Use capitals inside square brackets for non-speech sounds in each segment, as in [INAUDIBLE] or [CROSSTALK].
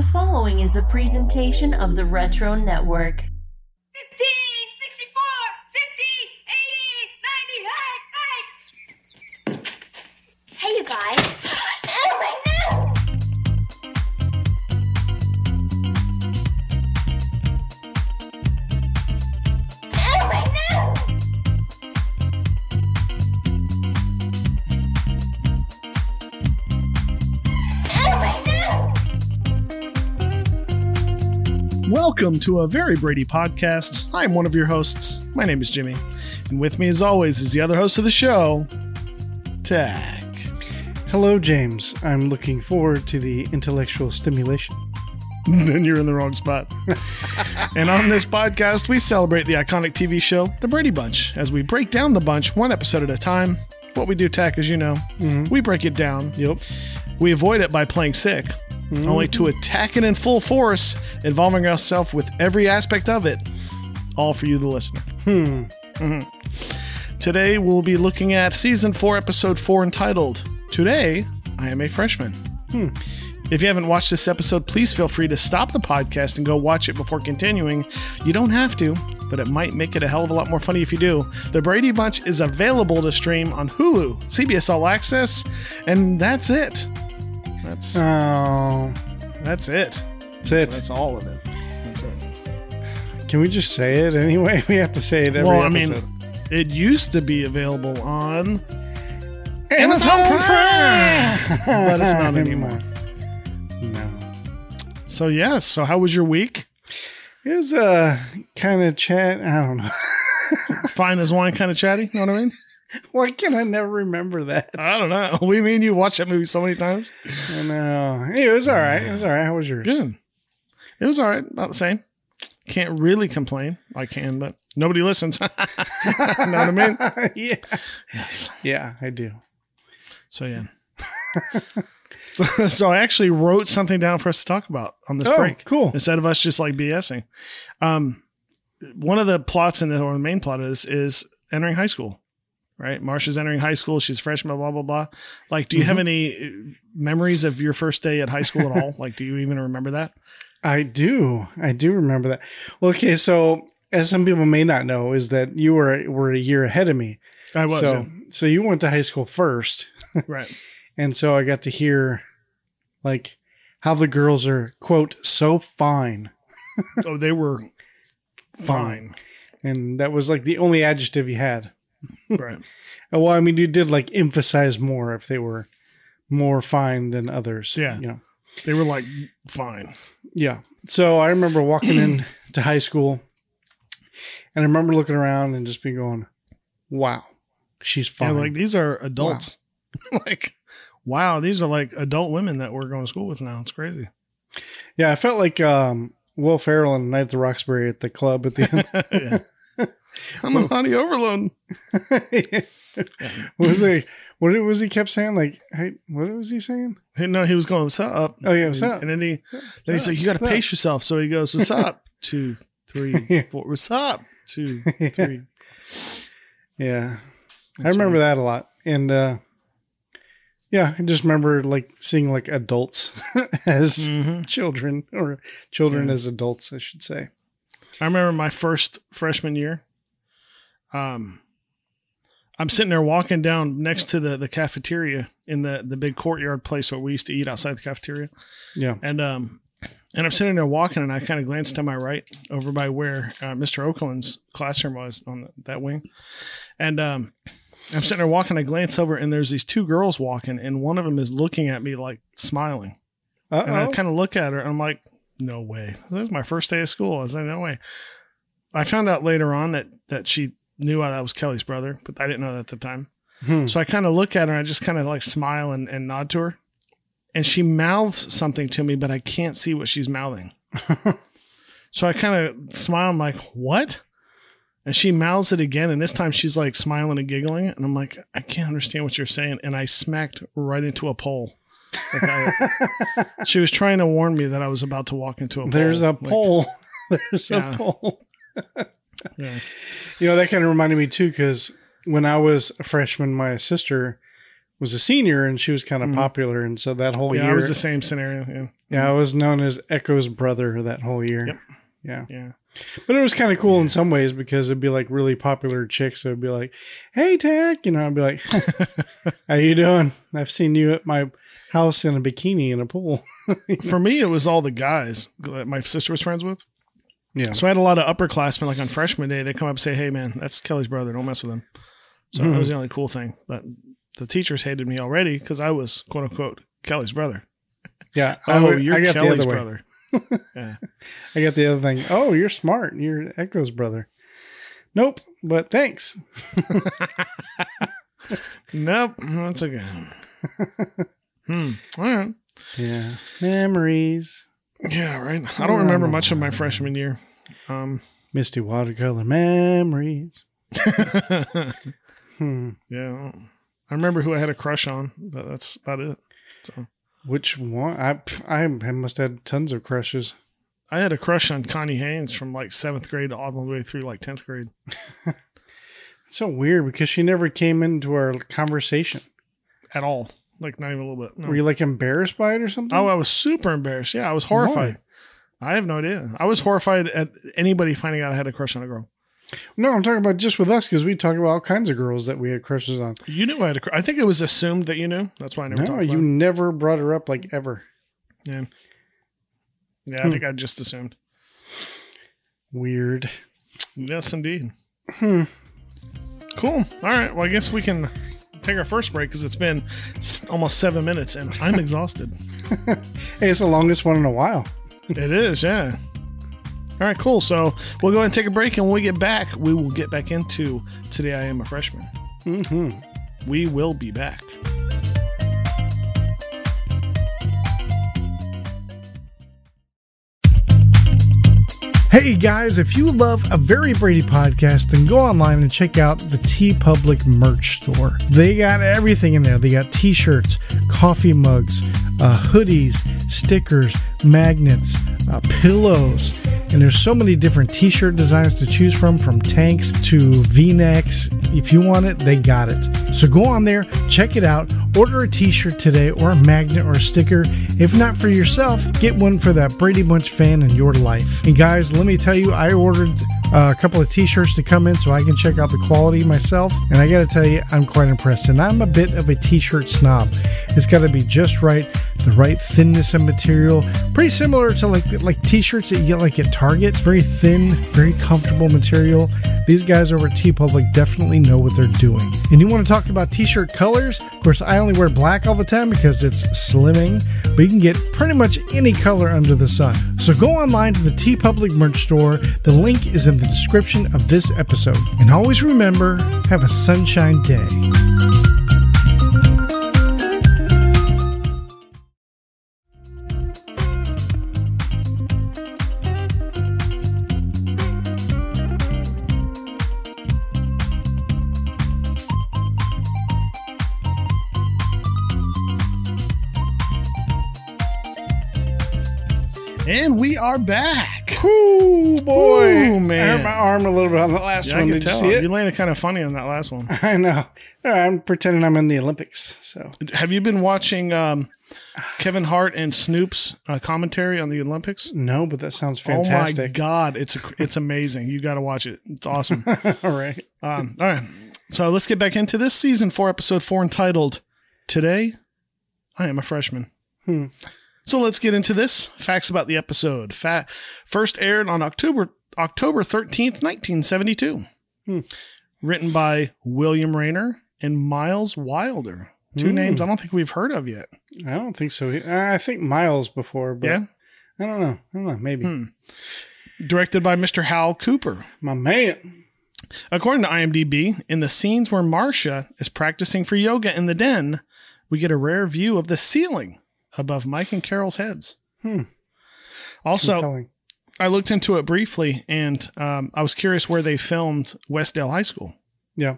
The following is a presentation of the Retro Network. 15, Welcome to a very Brady podcast. I'm one of your hosts. My name is Jimmy. And with me, as always, is the other host of the show, Tach. Hello, James. I'm looking forward to the intellectual stimulation. [LAUGHS] then you're in the wrong spot. [LAUGHS] and on this podcast, we celebrate the iconic TV show, The Brady Bunch, as we break down the bunch one episode at a time. What we do, Tach, as you know, mm-hmm. we break it down. Yep. We avoid it by playing sick, Mm-hmm. only to attack it in full force, involving ourselves with every aspect of it, all for you, the listener. Mhm. Today, we'll be looking at season four, episode four, entitled Today, I Am a Freshman. Hmm. If you haven't watched this episode, please feel free to stop the podcast and go watch it before continuing. You don't have to, but it might make it a hell of a lot more funny if you do. The Brady Bunch is available to stream on Hulu, CBS All Access, and that's it. That's Oh, that's it. that's it. That's all of it. That's it. Can we just say it anyway? [LAUGHS] We have to say it every well, I episode. mean, it used to be available on, Amazon Prime, but it's not [LAUGHS] anymore. No. So yes. So how was your week? It was uh, kind of chat. I don't know. [LAUGHS] Fine as wine, kind of chatty. You know what I mean? [LAUGHS] Why can I never remember that? I don't know. [LAUGHS] We mean you watched that movie so many times. I know. It was all right. It was all right. How was yours? Good. It was all right. About the same. Can't really complain. I can, but nobody listens. [LAUGHS] know what I mean? yeah. Yes. Yeah, I do. So yeah. so, so I actually wrote something down for us to talk about on this Oh, break. cool. Instead of us just like BSing. Um, one of the plots in the or the main plot is is entering high school. Right? Marcia's entering high school. She's freshman, blah, blah, blah. Like, do you have any uh, memories of your first day at high school at all? [LAUGHS] like, do you even remember that? I do. I do remember that. Well, okay, so as some people may not know, is that you were were a year ahead of me. I was. so so you went to high school first. [LAUGHS] Right. and so I got to hear like how the girls are quote so fine, Oh, they were [LAUGHS] fine. and that was like the only adjective you had. Right. [LAUGHS] Well, I mean, you did like emphasize more if they were more fine than others. Yeah. you know. They were like fine. Yeah. So I remember walking in [CLEARS THROAT] to high school and I remember looking around and just being going, wow, she's Yeah, fine. like these are adults. [LAUGHS] like, wow, these are like adult women that we're going to school with now. It's crazy. yeah, I felt like um, Will Ferrell and Night at the Roxbury at the club at the [LAUGHS] end. yeah. [LAUGHS] I'm a honey overload. [LAUGHS] what was he? What was he kept saying? Like, hey, what was he saying? Hey, No, he was going, what's up? Oh, yeah, what's up? And then he, then he said, you got to pace yourself. So he goes, what's up? [LAUGHS] Two, three, four. What's up? Two, three. Yeah, I remember funny. that a lot, and uh, yeah, I just remember like seeing like adults as Mhm. children or children Yeah. as adults, I should say. I remember my first freshman year. Um, I'm sitting there walking down next to the, the cafeteria in the, the big courtyard place where we used to eat outside the cafeteria. Yeah. And um, and I'm sitting there walking, and I kind of glanced to my right over by where uh, Mr. Oakland's classroom was on the, that wing. And um, I'm sitting there walking. I glance over, and there's these two girls walking, and one of them is looking at me like smiling. Uh-oh. And I kind of look at her, and I'm like, no way. This is my first day of school. I was like, no way. I found out later on that that she knew that was Kelly's brother, but I didn't know that at the time. Hmm. So I kind of look at her and I just kind of like smile and, and nod to her. And she mouths something to me, but I can't see what she's mouthing. [LAUGHS] so I kind of smile. I'm like, what? And she mouths it again. And this time she's like smiling and giggling. And I'm like, I can't understand what you're saying. And I smacked right into a pole. Like I- she was trying to warn me that I was about to walk into a pole. [LAUGHS] There's a Like, pole. There's Yeah. a pole. yeah. You know, that kind of reminded me too, because when I was a freshman, my sister was a senior and she was kind of popular, and so that whole Mm-hmm. Yeah, year, it was the same scenario. Yeah. yeah, I was known as Echo's brother that whole year. Yep. Yeah, Yeah. but it was kind of cool in some ways because it'd be like really popular chicks. So it'd be like, "Hey, Tach," you know, I'd be like, [LAUGHS] "How you doing? I've seen you at my house in a bikini in a pool." [LAUGHS] For me, it was all the guys that my sister was friends with. Yeah, So I had a lot of upperclassmen, like on freshman day, they come up and say, "Hey, man, that's Kelly's brother. Don't mess with him." So that mm-hmm. was the only cool thing. But the teachers hated me already because I was quote unquote Kelly's brother. yeah. [LAUGHS] Oh, you're I got Kelly's the other brother. [LAUGHS] yeah. I got the other thing. Oh, you're smart. You're Echo's brother. Nope, but thanks. Nope, that's okay. Hmm. All right. Yeah, memories. Yeah, right. I don't remember much of my freshman year. Um, Misty watercolor memories. [LAUGHS] Hmm. yeah, I remember who I had a crush on, but that's about it. So Which one? I I must have had tons of crushes. I had a crush on Connie Haynes from like seventh grade all the way through like tenth grade. [LAUGHS] It's so weird because she never came into our conversation. at all. Like not even a little bit. No. Were you like embarrassed by it or something? Oh, I was super embarrassed. Yeah, I was horrified. I have no idea. I was horrified at anybody finding out I had a crush on a girl. no, I'm talking about just with us because we talk about all kinds of girls that we had crushes on. You knew I had a crush. I think it was assumed that you knew. That's why I never No, you about never brought her up like ever. Yeah. Yeah, I Hmm. think I just assumed. Weird. Yes, indeed. Hmm. Cool. All right. Well, I guess we can take our first break because it's been almost seven minutes and I'm [LAUGHS] exhausted. Hey, it's the longest one in a while. It is, yeah. All right, cool. So we'll go ahead and take a break, and when we get back, we will get back into Today I Am a Freshman. hmm We will be back. Hey guys, if you love a Very Brady podcast, then go online and check out the TeePublic merch store. They got everything in there. They got t shirts, coffee mugs, uh, hoodies, stickers, magnets, uh, pillows, and there's so many different t shirt designs to choose from, from tanks to v necks. If you want it, they got it. So go on there, check it out, order a t shirt today, or a magnet or a sticker. If not for yourself, get one for that Brady Bunch fan in your life. And guys, let me tell you, I ordered uh, a couple of t shirts to come in so I can check out the quality myself. And I got to tell you, I'm quite impressed. And I'm a bit of a t shirt snob. It's got to be just right, the right thinness of material. Pretty similar to like like t-shirts that you get like at Target. Very thin, very comfortable material. These guys over at TeePublic definitely know what they're doing. And you want to talk about t-shirt colors? Of course, I only wear black all the time because it's slimming, but you can get pretty much any color under the sun. So go online to the TeePublic merch store. The link is in the description of this episode. And always remember, have a sunshine day. And we are back. Ooh, boy. Ooh, man. I hurt my arm a little bit on the last Yeah, one. Did you tell. see it? You landed kind of funny on that last one. [LAUGHS] I know. I'm pretending I'm in the Olympics. So Have you been watching um, Kevin Hart and Snoop's uh, commentary on the Olympics? no, but that sounds fantastic. Oh my god, it's it's amazing. You got to watch it. It's awesome. [LAUGHS] All right. Um, all right. So let's get back into this season four, episode four, entitled Today I Am a Freshman. Hmm. So let's get into this. Facts about the episode. Fa- first aired on October October 13th, 1972. Hmm. Written by William Raynor and Myles Wilder. Two Hmm. names I don't think we've heard of yet. I don't think so. I think Myles before, but Yeah. I don't know. I don't know. Maybe Hmm. Directed by Mr. Hal Cooper. my man. According to IMDb, in the scenes where Marcia is practicing for yoga in the den, we get a rare view of the ceiling above Mike and Carol's heads. Hmm. Also, Compelling. I looked into it briefly and um, I was curious where they filmed Westdale High School. Yeah.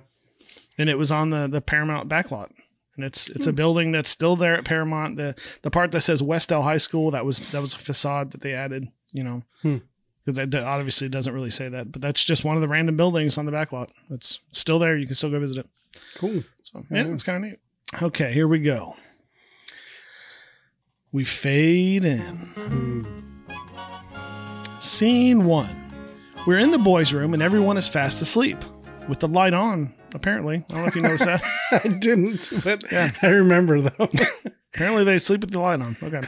And it was on the, the Paramount backlot. And it's it's Hmm. a building that's still there at Paramount. The the part that says Westdale High School, that was that was a facade that they added, you know. Hmm. Because that that obviously doesn't really say that, but that's just one of the random buildings on the backlot. It's still there. You can still go visit it. Cool. So yeah, Yeah. it's kind of neat. Okay, here we go. We fade in. Scene one. We're in the boys' room and everyone is fast asleep with the light on, apparently. I don't know if you noticed that. [LAUGHS] I didn't, but yeah. I remember though. [LAUGHS] apparently they sleep with the light on. Okay.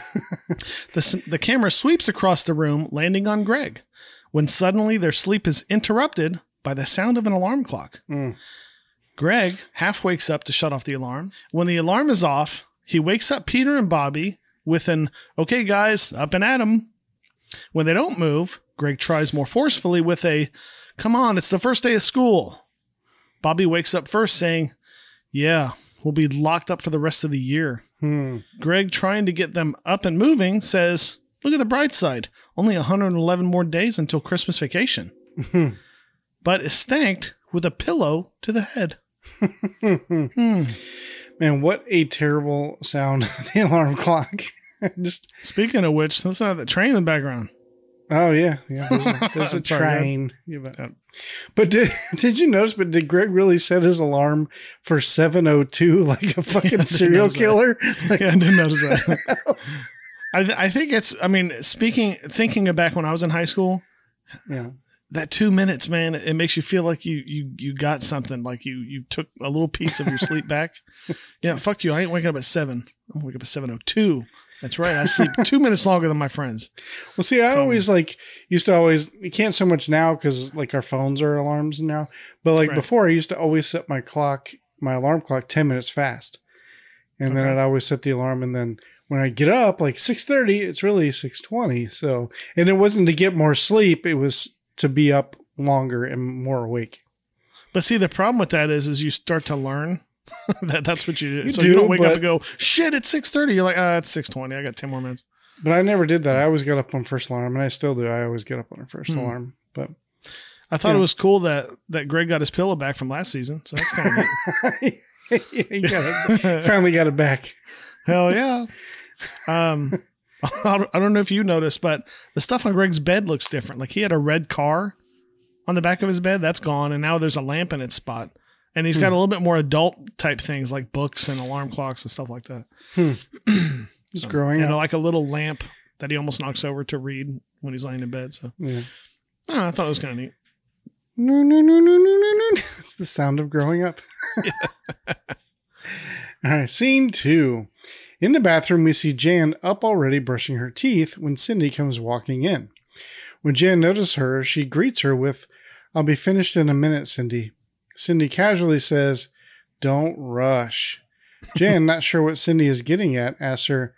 the, the camera sweeps across the room, landing on Greg, when suddenly their sleep is interrupted by the sound of an alarm clock. Mm. Greg half wakes up to shut off the alarm. When the alarm is off, he wakes up Peter and Bobby with an, okay, guys, up and at 'em. When they don't move, Greg tries more forcefully with a, come on, it's the first day of school. Bobby wakes up first saying, yeah, we'll be locked up for the rest of the year. Hmm. Greg, trying to get them up and moving, says, look at the bright side. Only 111 more days until Christmas vacation. [LAUGHS] but is thanked with a pillow to the head. [LAUGHS] Hmm. Man, what a terrible sound [LAUGHS] the alarm clock. [LAUGHS] Just Speaking of which, that's not the train in the background. oh yeah, yeah. There's a, [LAUGHS] there's a train. Yeah, but, but did did you notice? But did Greg really set his alarm for seven oh two like a fucking didn't serial killer? Like, Yeah, I didn't notice that. I, th- I think it's, I mean, speaking, thinking of back when I was in high school, yeah. That two minutes, man, it makes you feel like you you you got something, like you you took a little piece of your sleep back. [LAUGHS] Yeah, fuck you. I ain't waking up at seven. I'm gonna wake up at seven oh two. That's right. I sleep two minutes longer than my friends. Well, see, I So- always like used to always you can't so much now because like our phones are alarms now. But like Right. before, I used to always set my clock, my alarm clock, ten minutes fast, and then I'd always set the alarm, and then when I get up like six thirty, it's really six twenty. So, and it wasn't to get more sleep; it was to be up longer and more awake. But see, the problem with that is, is you start to learn [LAUGHS] that that's what you do. You so you do, don't wake up and go, shit, it's six thirty. You're like, ah, it's six twenty. I got ten more minutes. But I never did that. I always got up on first alarm, and I still do. I always get up on the first Hmm. alarm. But I thought Yeah. it was cool that that Greg got his pillow back from last season. So that's kind of neat. [LAUGHS] you got it. Finally got it back. Hell yeah. Um, [LAUGHS] [LAUGHS] I don't- know if you noticed, but the stuff on Greg's bed looks different. Like he had a red car on the back of his bed, that's gone, and now there's a lamp in its spot. And he's got hmm. a little bit more adult type things like books and alarm clocks and stuff like that. Hmm. [CLEARS THROAT] Just growing And up. like a little lamp that he almost knocks over to read when he's laying in bed. So Yeah. I, I thought it was kind of neat. No, no, no, no, no, no, no. [LAUGHS] It's the sound of growing up. [LAUGHS] All right, scene two. In the bathroom, we see Jan up already brushing her teeth when Cindy comes walking in. When Jan notices her, she greets her with, I'll be finished in a minute, Cindy. Cindy casually says, Don't rush. Jan, not sure what Cindy is getting at, asks her,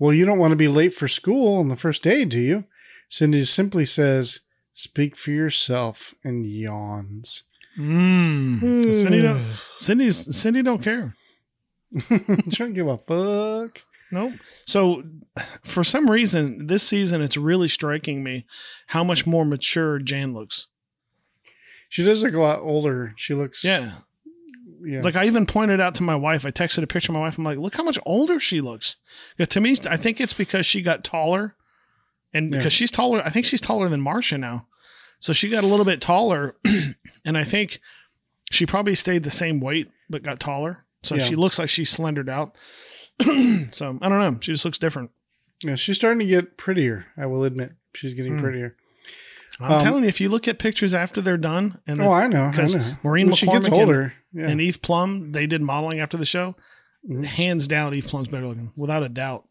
Well, you don't want to be late for school on the first day, do you? Cindy simply says, Speak for yourself, and yawns. Mm. Cindy, don't, Cindy's, Cindy don't care. [LAUGHS] don't give a fuck. Nope. So, for some reason, this season, it's really striking me how much more mature Jan looks. She does look a lot older. She looks Yeah. yeah. Like, I even pointed out to my wife, I texted a picture of my wife. I'm like, look how much older she looks. To me, I think it's because she got taller. And Yeah. because she's taller, I think she's taller than Marcia now. So, she got a little bit taller. [CLEARS THROAT] and I think she probably stayed the same weight, but got taller. So, Yeah. she looks like she's slendered out. [CLEARS THROAT] so, I don't know. She just looks different. yeah, she's starting to get prettier. I will admit, she's getting Hmm. prettier. I'm Um, telling you, if you look at pictures after they're done, and, the, oh, I know. I because know. Maureen When she McCormick and- yeah. and Eve Plumb, they did modeling after the show. Mhm. Hands down, Eve Plumb's better looking, without a doubt.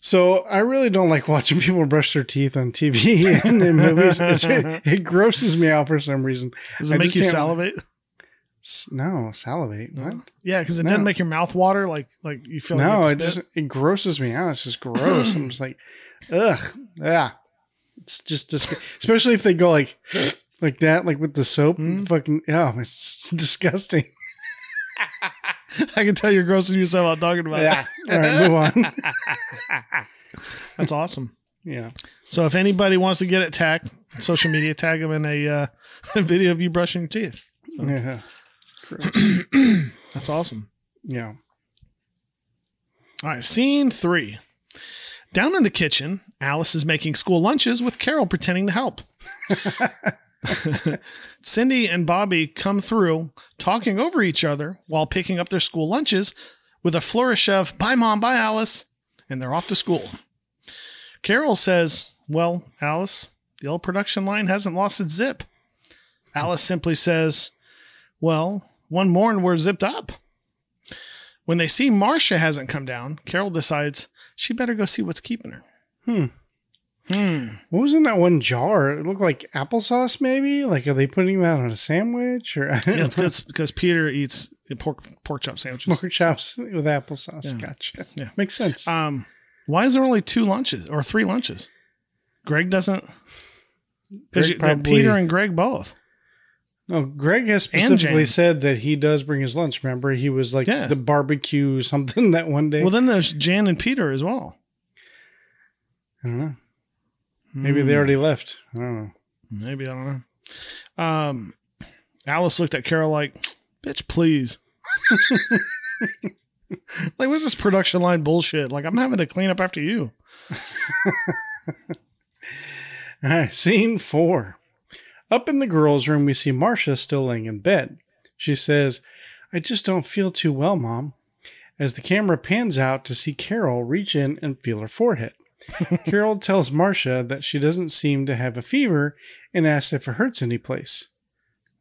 so I really don't like watching [LAUGHS] people brush their teeth on TV [LAUGHS] and in movies. It's, it grosses me out for some reason. Does it I make you salivate? No, salivate. What? Yeah, because it No. doesn't make your mouth water like like you feel. no, like it just it grosses me out. It's just [CLEARS THROAT] gross. I'm just like, ugh, yeah. It's just, just especially if they go like like that, like with the soap. Mm. Fucking yeah, it's [LAUGHS] disgusting. [LAUGHS] I can tell you're grossing yourself out talking about Yeah. [LAUGHS] All right, move on. That's awesome. yeah. So if anybody wants to get it tagged, social media, tag them in a, uh, a video of you brushing your teeth. Yeah. [CLEARS THROAT] That's awesome. Yeah. All right, scene three. Down in the kitchen, Alice is making school lunches with Carol pretending to help. [LAUGHS] Cindy and Bobby come through talking over each other while picking up their school lunches with a flourish of bye mom, bye Alice, and they're off to school. Carol says, Well, Alice, the old production line hasn't lost its zip. Alice simply says, Well, one more and we're zipped up. When they see Marcia hasn't come down, Carol decides she better go see what's keeping her. Hmm. Hmm. What was in that one jar? It looked like applesauce, maybe. Like, are they putting that on a sandwich or Yeah, it's [LAUGHS] because, because Peter eats pork pork chop sandwiches. pork chops with applesauce? Yeah. Gotcha. Yeah. makes sense. Um, why is there only two lunches or three lunches? Greg doesn't. Because Greg probably- Peter and Greg both. No, Greg has specifically said that he does bring his lunch. Remember, he was like Yeah. the barbecue [LAUGHS] something that one day. Well, then there's Jan and Peter as well. I don't know. Maybe they Hmm. already left. I don't know. Maybe I don't know. Um, Alice looked at Carol like, "Bitch, please." [LAUGHS] like, what's this production line bullshit? Like, I'm having to clean up after you. [LAUGHS] All right, scene four. Up in the girls' room, we see Marcia still laying in bed. She says, I just don't feel too well, Mom. As the camera pans out to see Carol reach in and feel her forehead. [LAUGHS] Carol tells Marcia that she doesn't seem to have a fever and asks if it hurts any place.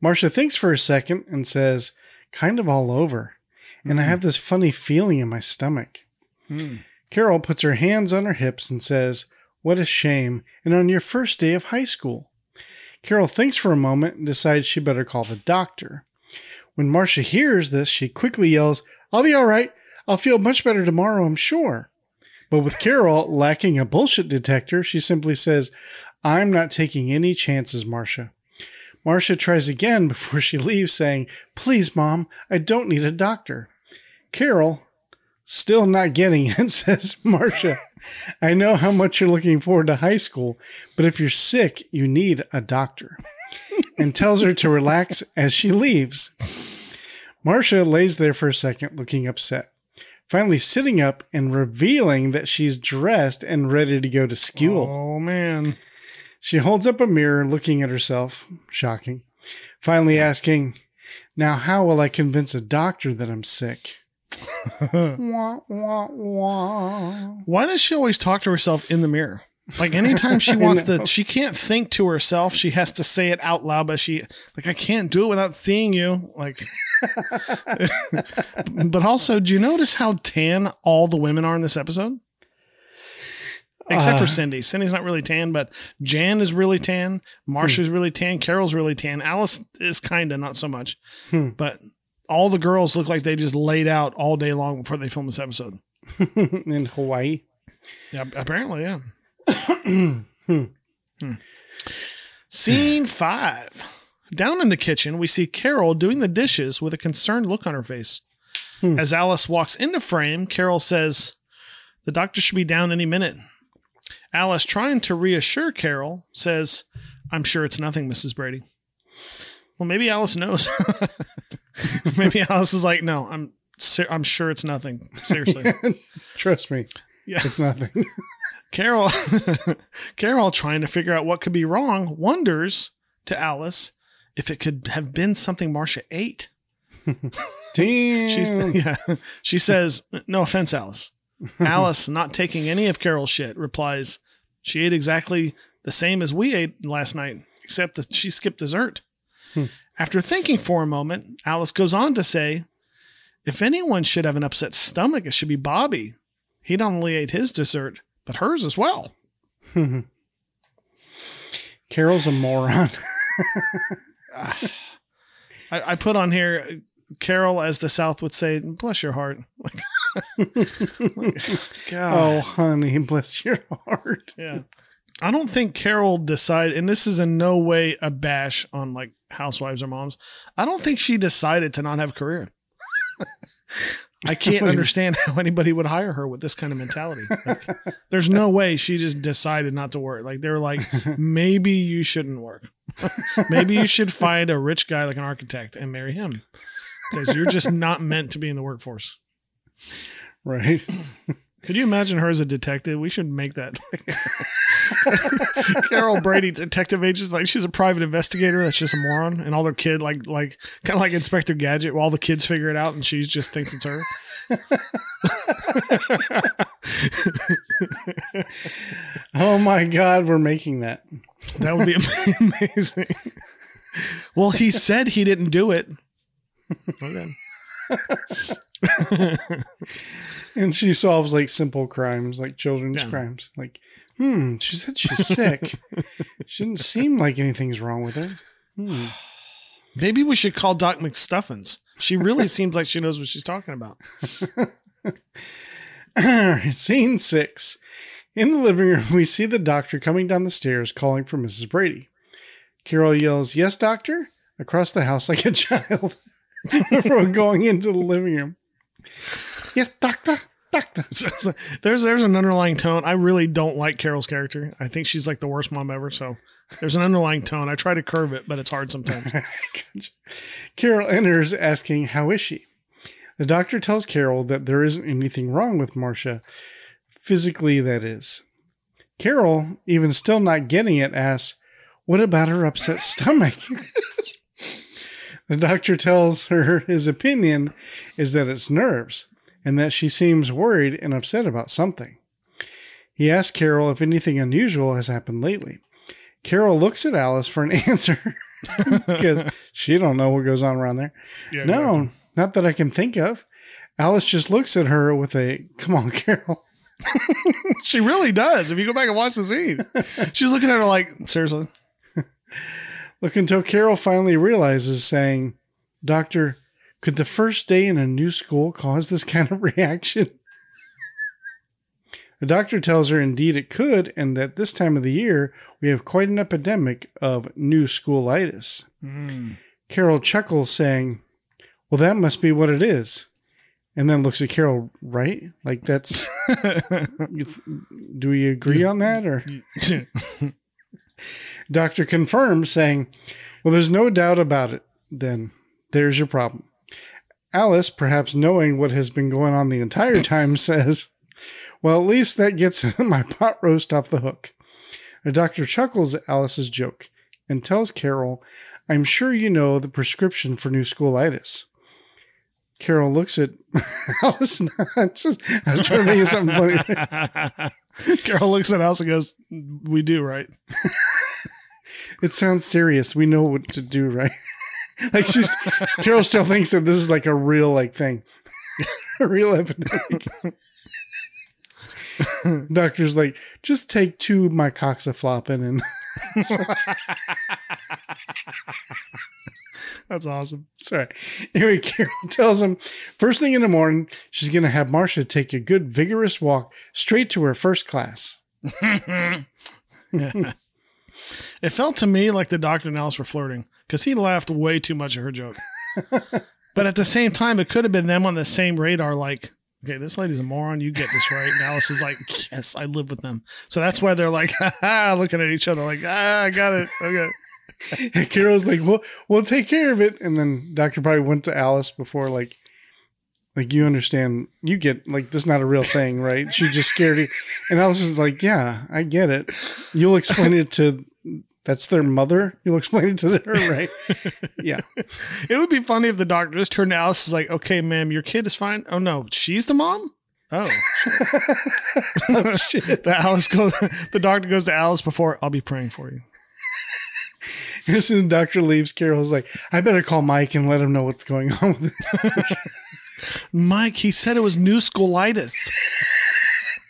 Marcia thinks for a second and says, kind of all over. And I have this funny feeling in my stomach. Hmm. Carol puts her hands on her hips and says, What a shame, and on your first day of high school. Carol thinks for a moment and decides she better call the doctor. When Marcia hears this, she quickly yells, I'll be all right. I'll feel much better tomorrow, I'm sure. But with Carol lacking a bullshit detector, she simply says, I'm not taking any chances, Marcia. Marcia tries again [LAUGHS] before she leaves, saying, Please, Mom, I don't need a doctor. Carol, still not getting it, [LAUGHS] says Marcia. I know how much you're looking forward to high school, but if you're sick, you need a doctor. and tells her to relax as she leaves. Marcia lays there for a second, looking upset. Finally, sitting up and revealing that she's dressed and ready to go to school. Oh man. She holds up a mirror, looking at herself. Shocking. Finally asking, Now, how will I convince a doctor that I'm sick? Wah, wah, wah. Why does she always talk to herself in the mirror? Like anytime she [LAUGHS] wants to, she can't think to herself. She has to say it out loud, but she like I can't do it without seeing you. Like, [LAUGHS] but also, do you notice how tan all the women are in this episode? Except Uh. for Cindy. Cindy's not really tan, but Jan is really tan. Marcia's really tan. Carol's really tan. Alice is kind of not so much. Hmm. But all the girls look like they just laid out all day long before they filmed this episode. [LAUGHS] in Hawaii. Yeah, apparently, yeah. [CLEARS THROAT] Hmm. Scene five. Down in the kitchen, we see Carol doing the dishes with a concerned look on her face. Hmm. As Alice walks into frame, Carol says, The doctor should be down any minute. Alice, trying to reassure Carol, says, I'm sure it's nothing, Mrs. Brady. Well, maybe Alice knows. [LAUGHS] [LAUGHS] maybe Alice is like, No, I'm, ser- I'm sure it's nothing. Seriously. [LAUGHS] Trust me, Yeah. it's nothing. [LAUGHS] Carol, Carol, trying to figure out what could be wrong, wonders to Alice if it could have been something Marcia ate. Damn. She's yeah. She says, "No offense, Alice." Alice, not taking any of Carol's shit, replies, "She ate exactly the same as we ate last night, except that she skipped dessert." Hmm. After thinking for a moment, Alice goes on to say, "If anyone should have an upset stomach, it should be Bobby. He not only ate his dessert, but hers as well." [LAUGHS] Carol's a moron. [LAUGHS] I, I put on here Carol, as the South would say, bless your heart. [LAUGHS] Like, God. oh, honey, bless your heart. Yeah. I don't think Carol decided, and this is in no way a bash on like housewives or moms. I don't think she decided to not have a career. I can't [LAUGHS] understand how anybody would hire her with this kind of mentality. Like, there's no way she just decided not to work. Like they were like, [LAUGHS] maybe you shouldn't work. maybe you should find a rich guy like an architect and marry him because you're just not meant to be in the workforce. Right. Could you imagine her as a detective? We should make that. [LAUGHS] [LAUGHS] Carol Brady, detective agent, like she's a private investigator. That's just a moron, and all their kid, like, like kind of like Inspector Gadget. While the kids figure it out, and she just thinks it's her. [LAUGHS] Oh my God, we're making that. That would be amazing. well, he said he didn't do it. Okay. [LAUGHS] And she solves like simple crimes, like children's Yeah. crimes. Like, hmm, she said she's sick. [LAUGHS] she didn't seem like anything's wrong with her. Hmm. [SIGHS] Maybe we should call Doc McStuffins. She really [LAUGHS] seems like she knows what she's talking about. Scene six. In the living room, we see the doctor coming down the stairs calling for Mrs. Brady. Carol yells, Yes, doctor? across the house like a child before going into the living room. Yes, doctor, doctor. So, [LAUGHS] there's there's an underlying tone. I really don't like Carol's character. I think she's like the worst mom ever. So there's an underlying tone. I try to curve it, but it's hard sometimes. [LAUGHS] Carol enters asking, How is she? The doctor tells Carol that there isn't anything wrong with Marcia. Physically, that is. Carol, even still not getting it, asks, What about her upset stomach? [LAUGHS] the doctor tells her his opinion is that it's nerves and that she seems worried and upset about something. He asks Carol if anything unusual has happened lately. Carol looks at Alice for an [LAUGHS] answer because she don't know what goes on around there. Yeah, No, not that I can think of. Alice just looks at her with a "Come on, Carol." [LAUGHS] She really does. If you go back and watch the scene, [LAUGHS] she's looking at her like, seriously. Look until Carol finally realizes, saying, "Doctor, could the first day in a new school cause this kind of [LAUGHS] reaction?" The doctor tells her indeed it could, and that this time of the year we have quite an epidemic of new schoolitis. Carol chuckles, saying, Well, that must be what it is. And then looks at Carol, right? Like that's. [LAUGHS] do we agree on that? Or [LAUGHS] doctor confirms, saying, Well, there's no doubt about it. Then there's your problem. Alice, perhaps knowing what has been going on the entire time, [LAUGHS] says, Well, at least that gets [LAUGHS] my pot roast off the hook. The doctor chuckles at Alice's joke and tells Carol, I'm sure you know the prescription for new schoolitis. Carol looks at [LAUGHS] Alice. I was trying to think of something funny. [LAUGHS] Carol looks at Alice and goes, "We do, right?" [LAUGHS] It sounds serious. We know what to do, right? like she's Carol still thinks that this is like a real like thing, a real epidemic. Doctor's like, just take two mycoxaflopin and That's awesome. sorry. Anyway, Carol [LAUGHS] tells him first thing in the morning she's gonna have Marcia take a good vigorous walk straight to her first class. [LAUGHS] [LAUGHS] It felt to me like the doctor and Alice were flirting because he laughed way too much at her joke. but at the same time, it could have been them on the same radar. Like, okay, this lady's a moron. You get this right. And Alice is like, yes, I live with them. So that's why they're like, ha, ha, looking at each other like, ah, I got it. Okay. And Carol's like, "Well, we'll take care of it." And then Doctor probably went to Alice before, like, like you understand, you get like this is not a real thing, right? She just scared you, and Alice is like, "Yeah, I get it. You'll explain it to that's their mother. You'll explain it to her, right? Yeah, It would be funny if the doctor just turned to Alice is like, okay, ma'am, your kid is fine. Oh, no, she's the mom? Oh, [LAUGHS] oh, shit. the Alice goes, the doctor goes to Alice before, I'll be praying for you. [LAUGHS] as soon as the doctor leaves, Carol's like, "I better call Mike and let him know what's going on with it." [LAUGHS] Mike, he said it was new schoolitis.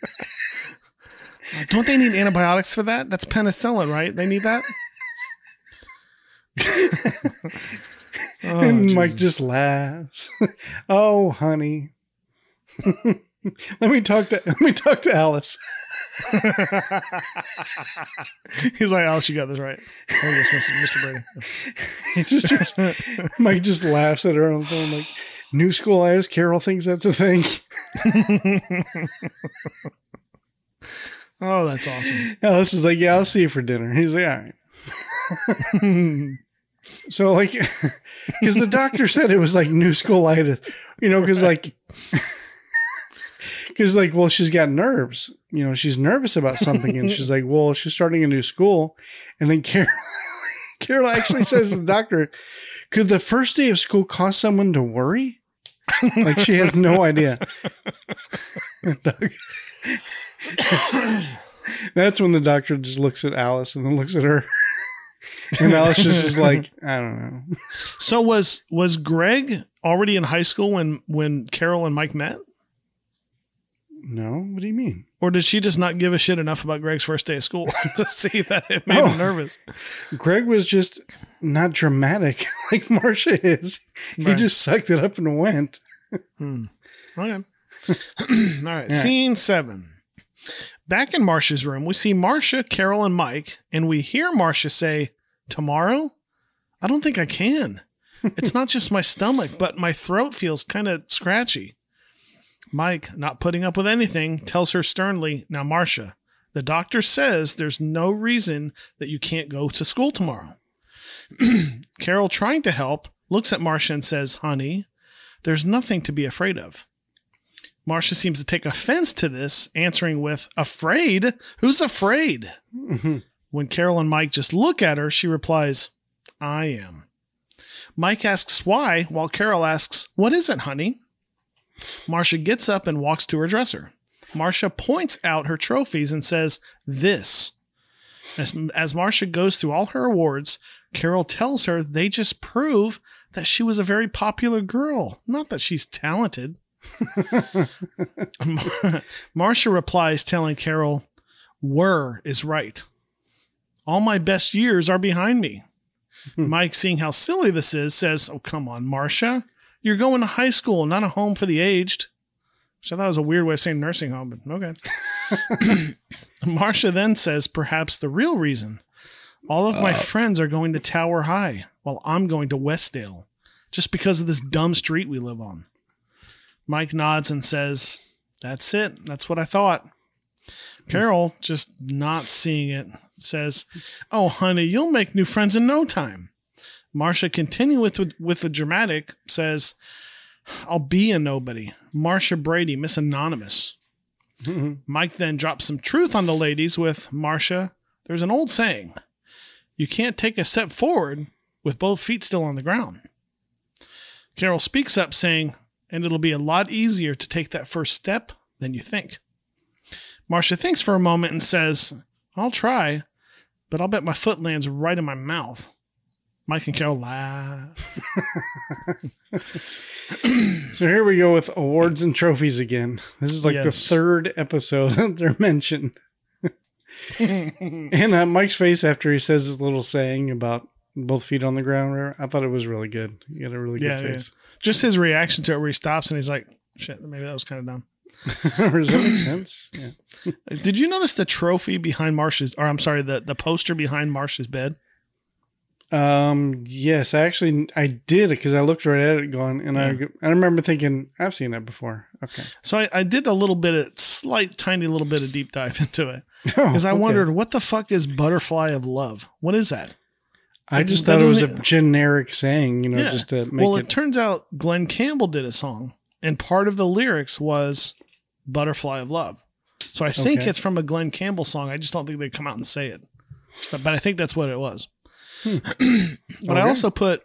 Uh, [LAUGHS] Don't they need antibiotics for that? That's penicillin, right? They need that? Oh, and Mike just laughs. oh, honey. [LAUGHS] let me talk to let me talk to Alice. [LAUGHS] He's like, Alice, you got this right. Oh, yes, Mr. Brady. [LAUGHS] He just, Mike just laughs at her on the phone like, "New school itis." Carol thinks that's a thing. Oh, that's awesome. Alice is like, "Yeah, I'll see you for dinner." He's like, "All right." So like, because the doctor said it was like new school itis, you know, because like, because like, well, she's got nerves. You know, she's nervous about something, and she's [LAUGHS] like, well, she's starting a new school, and then Carol, [LAUGHS] Carol actually says to the doctor, "Could the first day of school cause someone to worry?" like she has no idea. [LAUGHS] That's when the doctor just looks at Alice and then looks at her. And Alice just is like, I don't know. So was was Greg already in high school when when Carol and Mike met? No, what do you mean? Or did she just not give a shit enough about Greg's first day of school [LAUGHS] to see that it made Oh. him nervous? Greg was just not dramatic [LAUGHS] like Marcia is. He just sucked it up and went. Hmm. Okay. [CLEARS THROAT] All right. Scene seven. Back in Marcia's room, we see Marcia, Carol, and Mike, and we hear Marcia say, Tomorrow? I don't think I can. It's not just my stomach, but my throat feels kind of scratchy. Mike, not putting up with anything, tells her sternly, Now, Marcia, the doctor says there's no reason that you can't go to school tomorrow. [CLEARS THROAT] Carol, trying to help, looks at Marcia and says, Honey, there's nothing to be afraid of. Marcia seems to take offense to this, answering with, Afraid? Who's afraid? Mm-hmm. When Carol and Mike just look at her, she replies, I am. Mike asks why, while Carol asks, What is it, honey? Marcia gets up and walks to her dresser. Marcia points out her trophies and says, This. As, as Marcia goes through all her awards, Carol tells her they just prove that she was a very popular girl, not that she's talented. [LAUGHS] Marcia replies, telling Carol, Were is right. All my best years are behind me. Hmm. Mike, seeing how silly this is, says, Oh, come on, Marcia. You're going to high school, not a home for the aged. Which I thought was a weird way of saying nursing home, but okay. [LAUGHS] Marcia then says, Perhaps the real reason all of my uh. friends are going to Tower High while I'm going to Westdale just because of this dumb street we live on. Mike nods and says, That's it. That's what I thought. Carol, just not seeing it, says, Oh, honey, you'll make new friends in no time. Marcia, continuing with, with, with the dramatic, says, I'll be a nobody. Marcia Brady, Miss Anonymous. Mm-hmm. Mike then drops some truth on the ladies with Marcia. There's an old saying you can't take a step forward with both feet still on the ground. Carol speaks up, saying, and it'll be a lot easier to take that first step than you think. Marcia thinks for a moment and says, I'll try, but I'll bet my foot lands right in my mouth. Mike and Carol laugh. [LAUGHS] So here we go with awards and trophies again. This is like the third episode [LAUGHS] that they're mentioned. [LAUGHS] and uh, Mike's face after he says his little saying about both feet on the ground, I thought it was really good. He had a really Yeah, good yeah. face. Just his reaction to it where he stops and he's like, shit, maybe that was kind of dumb. Does that make sense? Yeah. Did you notice the trophy behind Marsh's, or I'm sorry, the, the poster behind Marsh's bed? Um. Yes, I actually I did because I looked right at it, going, and I I remember thinking I've seen that before. Okay. So I, I did a little bit of slight, tiny little bit of deep dive [LAUGHS] into it [LAUGHS] Oh, because I okay. wondered what the fuck is butterfly of love? What is that? I just that thought it was a generic saying, you know, Yeah. just to make well, it, it. turns out Glen Campbell did a song, and part of the lyrics was "Butterfly of Love." So I think Okay. it's from a Glen Campbell song. I just don't think they'd come out and say it, but, but I think that's what it was. But I Hmm. Also put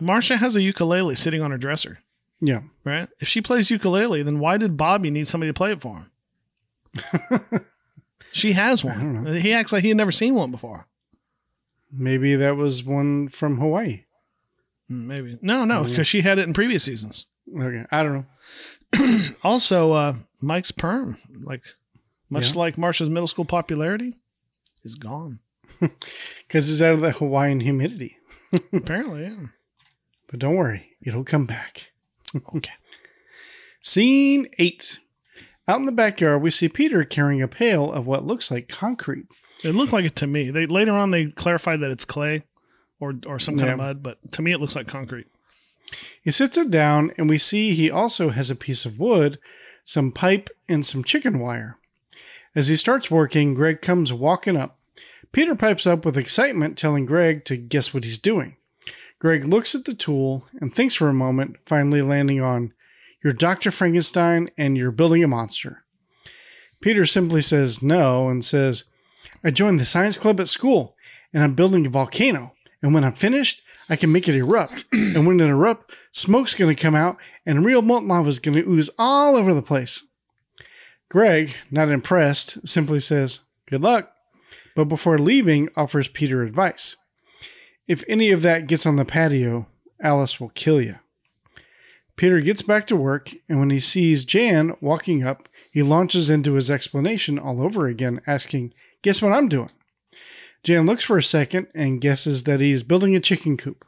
Marcia has a ukulele sitting on her dresser. yeah. Right? If she plays ukulele, then why did Bobby need somebody to play it for him? [LAUGHS] she has one. He acts like he had never seen one before. Maybe that was one from Hawaii. Hmm, Maybe. No, no, because she had it in previous seasons. Okay. I don't know. [CLEARS THROAT] Also, uh, Mike's perm, like much Yeah. like Marcia's middle school popularity, is gone. [LAUGHS] Because it's out of the Hawaiian humidity. [LAUGHS] Apparently, yeah. But don't worry, it'll come back. [LAUGHS] Okay. Scene eight. Out in the backyard, we see Peter carrying a pail of what looks like concrete. It looked like it to me. They later on they clarified that it's clay or or some kind of mud, but to me it looks like concrete. He sits it down, and we see he also has a piece of wood, some pipe, and some chicken wire. As he starts working, Greg comes walking up. Peter pipes up with excitement, telling Greg to guess what he's doing. Greg looks at the tool and thinks for a moment, finally landing on, You're Dr. Frankenstein and you're building a monster. Peter simply says no and says, I joined the science club at school and I'm building a volcano. And when I'm finished, I can make it erupt. [CLEARS THROAT] and when it erupts, smoke's going to come out and real molten lava is going to ooze all over the place. Greg, not impressed, simply says, Good luck. But before leaving, offers Peter advice. If any of that gets on the patio, Alice will kill you. Peter gets back to work, and when he sees Jan walking up, he launches into his explanation all over again, asking, Guess what I'm doing? Jan looks for a second and guesses that he's building a chicken coop.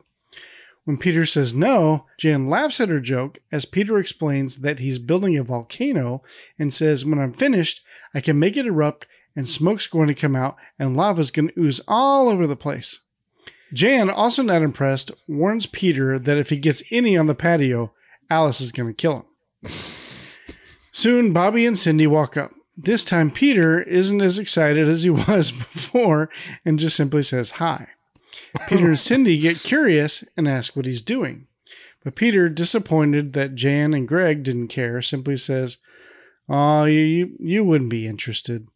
When Peter says no, Jan laughs at her joke as Peter explains that he's building a volcano and says, When I'm finished, I can make it erupt and smoke's going to come out and lava's going to ooze all over the place. Jan, also not impressed, warns Peter that if he gets any on the patio, Alice is going to kill him. Soon, Bobby and Cindy walk up. This time, Peter isn't as excited as he [LAUGHS] was before and just simply says hi. Peter and Cindy get curious and ask what he's doing. But Peter, disappointed that Jan and Greg didn't care, simply says, Oh, you, you wouldn't be interested.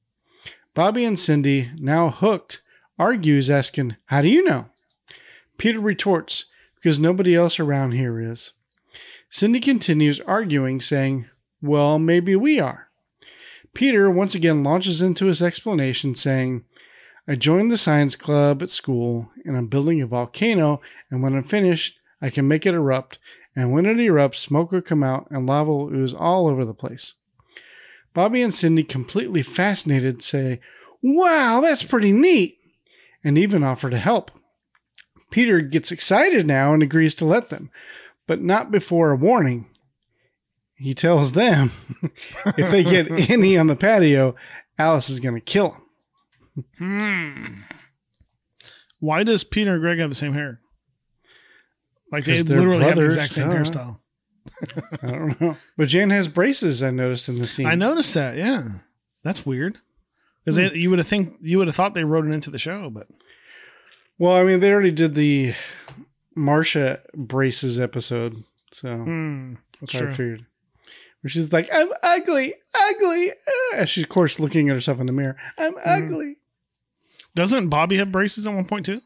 Bobby and Cindy, now hooked, argues, asking, How do you know? Peter retorts, Because nobody else around here is. Cindy continues arguing, saying, Well, maybe we are. Peter once again launches into his explanation, saying, I joined the science club at school and I'm building a volcano, and when I'm finished, I can make it erupt, and when it erupts, smoke will come out and lava will ooze all over the place. Bobby and Cindy, completely fascinated, say, Wow, that's pretty neat, and even offer to help. Peter gets excited now and agrees to let them, but not before a warning. He tells them [LAUGHS] if they get [LAUGHS] any on the patio, Alice is going to kill them. Hmm. Why does Peter and Greg have the same hair? Like they're literally have the exact same duh. hairstyle. I don't know. But Jan has braces, I noticed in the scene. I noticed that. Yeah, that's weird. Because Hmm. you would have think you would have thought they wrote it into the show, but Well, I mean, they already did the Marcia braces episode. So hmm, that's I true. figured. Where she's like, I'm ugly, ugly. uh," As she's, of course, looking at herself in the mirror. I'm Mm-hmm. ugly. Doesn't Bobby have braces at one point too?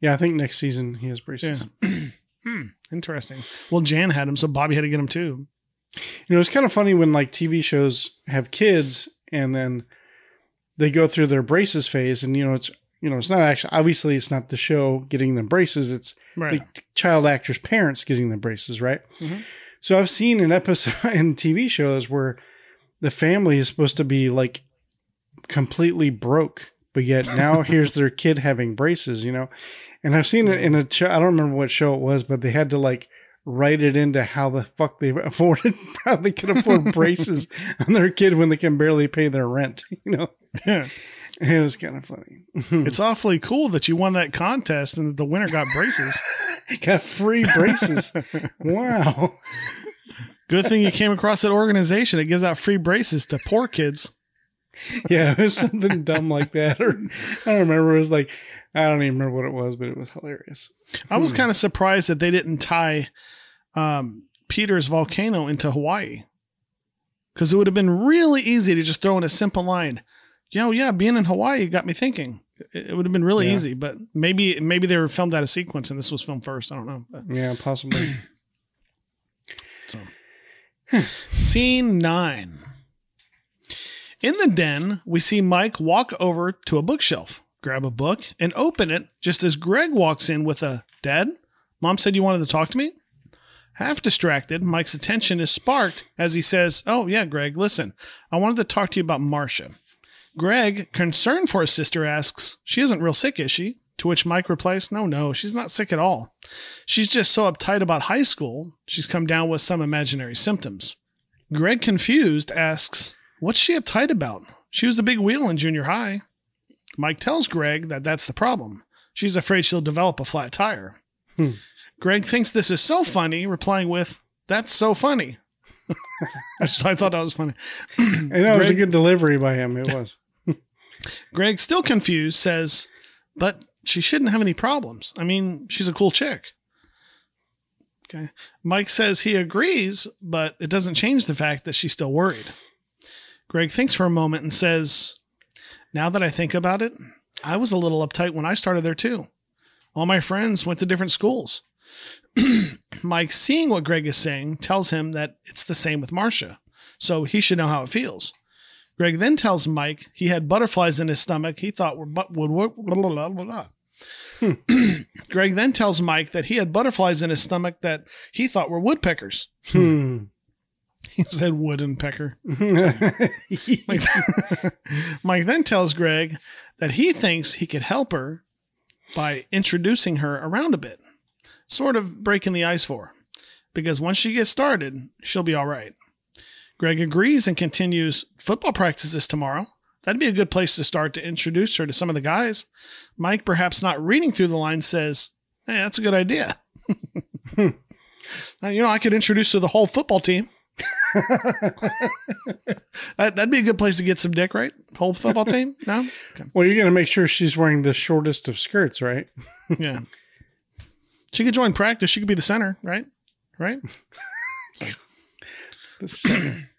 Yeah, I think next season he has braces. [CLEARS THROAT] Hmm, interesting. Well, Jan had them, so Bobby had to get them too. You know, it's kind of funny when like TV shows have kids and then they go through their braces phase, and you know, it's you know, it's not actually obviously it's not the show getting them braces. It's Right. the child actors' parents getting the braces, right? Mhm. So I've seen an episode [LAUGHS] in TV shows where the family is supposed to be like completely broke, but yet now here's their kid having braces, you know? And I've seen it in a show, I don't remember what show it was, but they had to like write it into how the fuck they [LAUGHS] afforded, how they could afford [LAUGHS] braces on their kid when they can barely pay their rent, [LAUGHS] you know? Yeah. It was kind of funny. it's awfully cool that you won that contest and that the winner got braces. Got free braces. wow. Good thing you came across that organization that gives out free braces to poor kids. Yeah, it was something dumb like that. Or I don't remember. It was like I don't even remember what it was, but it was hilarious. I was kind of surprised that they didn't tie um, Peter's volcano into Hawaii. Because it would have been really easy to just throw in a simple line. Yo, yeah, being in Hawaii got me thinking. It it would have been really Yeah. easy, but maybe maybe they were filmed out of sequence and this was filmed first. I don't know. But- Yeah, possibly. [CLEARS THROAT] Scene nine. In the den, we see Mike walk over to a bookshelf, grab a book, and open it just as Greg walks in with a Dad, Mom said you wanted to talk to me? Half distracted, Mike's attention is sparked as he says, Oh, yeah, Greg, listen, I wanted to talk to you about Marcia. Greg, concerned for his sister, asks, She isn't real sick, is she? To which Mike replies, No, no, she's not sick at all. She's just so uptight about high school, she's come down with some imaginary symptoms. Greg, confused, asks, What's she uptight about? She was a big wheel in junior high. Mike tells Greg that that's the problem. She's afraid she'll develop a flat tire. Hmm. Greg thinks this is so funny, replying with, That's so funny. [LAUGHS] I just- I thought that was funny. I know it was a good delivery by him. It was. [LAUGHS] Greg, still confused, says, But she shouldn't have any problems. I mean, she's a cool chick. Okay. Mike says he agrees, but it doesn't change the fact that she's still worried. Greg thinks for a moment and says, Now that I think about it, I was a little uptight when I started there too. All my friends went to different schools. [CLEARS THROAT] Mike, seeing what Greg is saying, tells him that it's the same with Marcia, so he should know how it feels. Greg then tells Mike he had butterflies in his stomach he thought were but would work. Blah, blah, blah, blah, blah. [CLEARS THROAT] Greg then tells Mike that he had butterflies in his stomach that he thought were woodpeckers. Hmm. He said wooden pecker. [LAUGHS] Mike, [LAUGHS] Mike then tells Greg that he thinks he could help her by introducing her around a bit, sort of breaking the ice for her, because once she gets started, she'll be all right. Greg agrees and continues football practices tomorrow. That'd be a good place to start to introduce her to some of the guys. Mike, perhaps not reading through the lines, says, Hey, that's a good idea. [LAUGHS] You know, I could introduce her to the whole football team. [LAUGHS] that, that'd be a good place to get some dick, right? Whole football team? No? Okay. well, you're going to make sure she's wearing the shortest of skirts, right? Yeah. She could join practice. She could be the center, right? Right? The center. [CLEARS THROAT]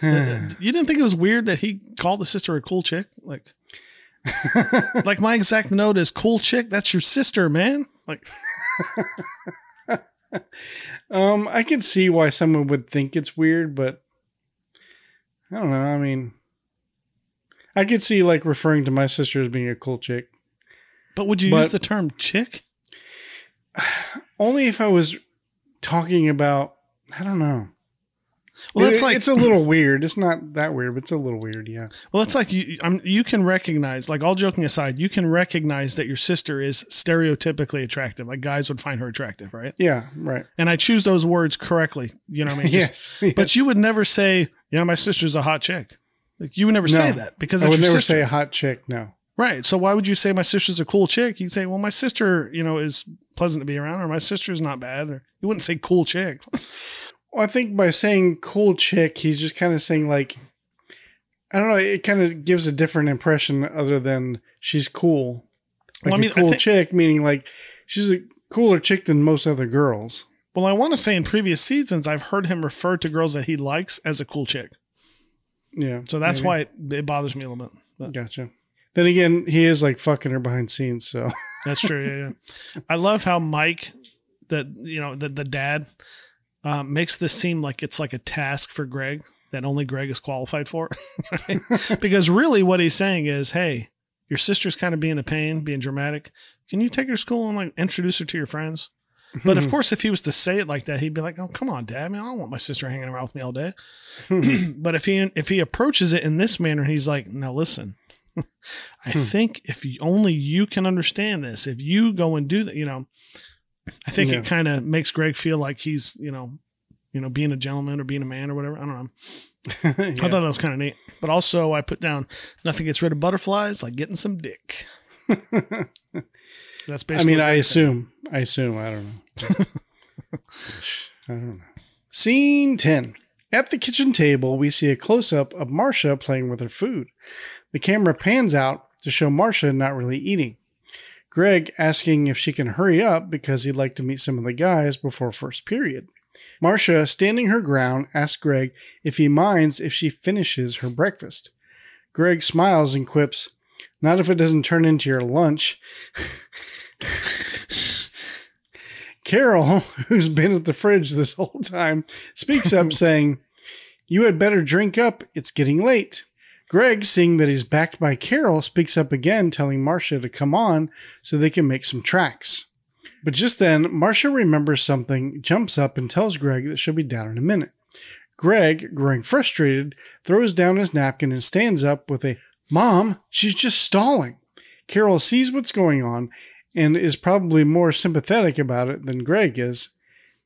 Uh, you didn't think it was weird that he called the sister a cool chick? Like, [LAUGHS] like my exact note is cool chick. That's your sister, man. Like, [LAUGHS] um, I can see why someone would think it's weird, but I don't know. I mean, I could see like referring to my sister as being a cool chick. but would you But- use the term chick? [SIGHS] Only if I was talking about, I don't know. Well, that's It- like it's a little weird. It's not that weird, but it's a little weird. Yeah. Well, it's like you. I'm, you can recognize, like all joking aside, you can recognize that your sister is stereotypically attractive. Like guys would find her attractive, right? Yeah. Right. And I choose those words correctly. You know what I mean? [LAUGHS] Just- yes. But you would never say, "Yeah, my sister's a hot chick." Like you would never say that because I it's would never sister, say a hot chick. No. right? So why would you say my sister's a cool chick? You'd say, "Well, my sister, you know, is pleasant to be around, or my sister's not bad." Or you wouldn't say cool chick. [LAUGHS] Well, I think by saying cool chick, he's just kind of saying like, I don't know. It kind of gives a different impression other than she's cool. Like Well, I mean, cool think- chick, meaning like she's a cooler chick than most other girls. well, I want to say in previous seasons, I've heard him refer to girls that he likes as a cool chick. Yeah. So that's maybe. why it, it bothers me a little bit. But Gotcha. Then again, he is like fucking her behind scenes. So that's true. Yeah, yeah. I love how Mike, that you know the the dad, um, makes this seem like it's like a task for Greg that only Greg is qualified for. [LAUGHS] because really, what he's saying is, hey, your sister's kind of being a pain, being dramatic. Can you take her to school and like introduce her to your friends? But of hmm. course, if he was to say it like that, he'd be like, "Oh, come on, Dad. Man, I don't want my sister hanging around with me all day." Hmm. [CLEARS THROAT] but if he if he approaches it in this manner, he's like, "Now listen, [LAUGHS] I hmm. think if you, only you can understand this, if you go and do that, you know, I think Yeah. it kind of makes Greg feel like he's, you know, you know, being a gentleman or being a man or whatever. I don't know. [LAUGHS] I thought that was kind of neat. But also, I put down nothing gets rid of butterflies like getting some dick. [LAUGHS] That's basically. I mean, I assume. I assume. I don't know. [LAUGHS] I don't know. Scene 10. At the kitchen table, we see a close up of Marcia playing with her food. The camera pans out to show Marcia not really eating. Greg asking if she can hurry up because he'd like to meet some of the guys before first period. Marcia, standing her ground, asks Greg if he minds if she finishes her breakfast. Greg smiles and quips, Not if it doesn't turn into your lunch. [LAUGHS] Carol, who's been at the fridge this whole time, speaks up [LAUGHS] saying, You had better drink up. It's getting late. Greg, seeing that he's backed by Carol, speaks up again, telling Marcia to come on so they can make some tracks. But just then, Marcia remembers something, jumps up, and tells Greg that she'll be down in a minute. Greg, growing frustrated, throws down his napkin and stands up with a Mom, she's just stalling. Carol sees what's going on and is probably more sympathetic about it than Greg is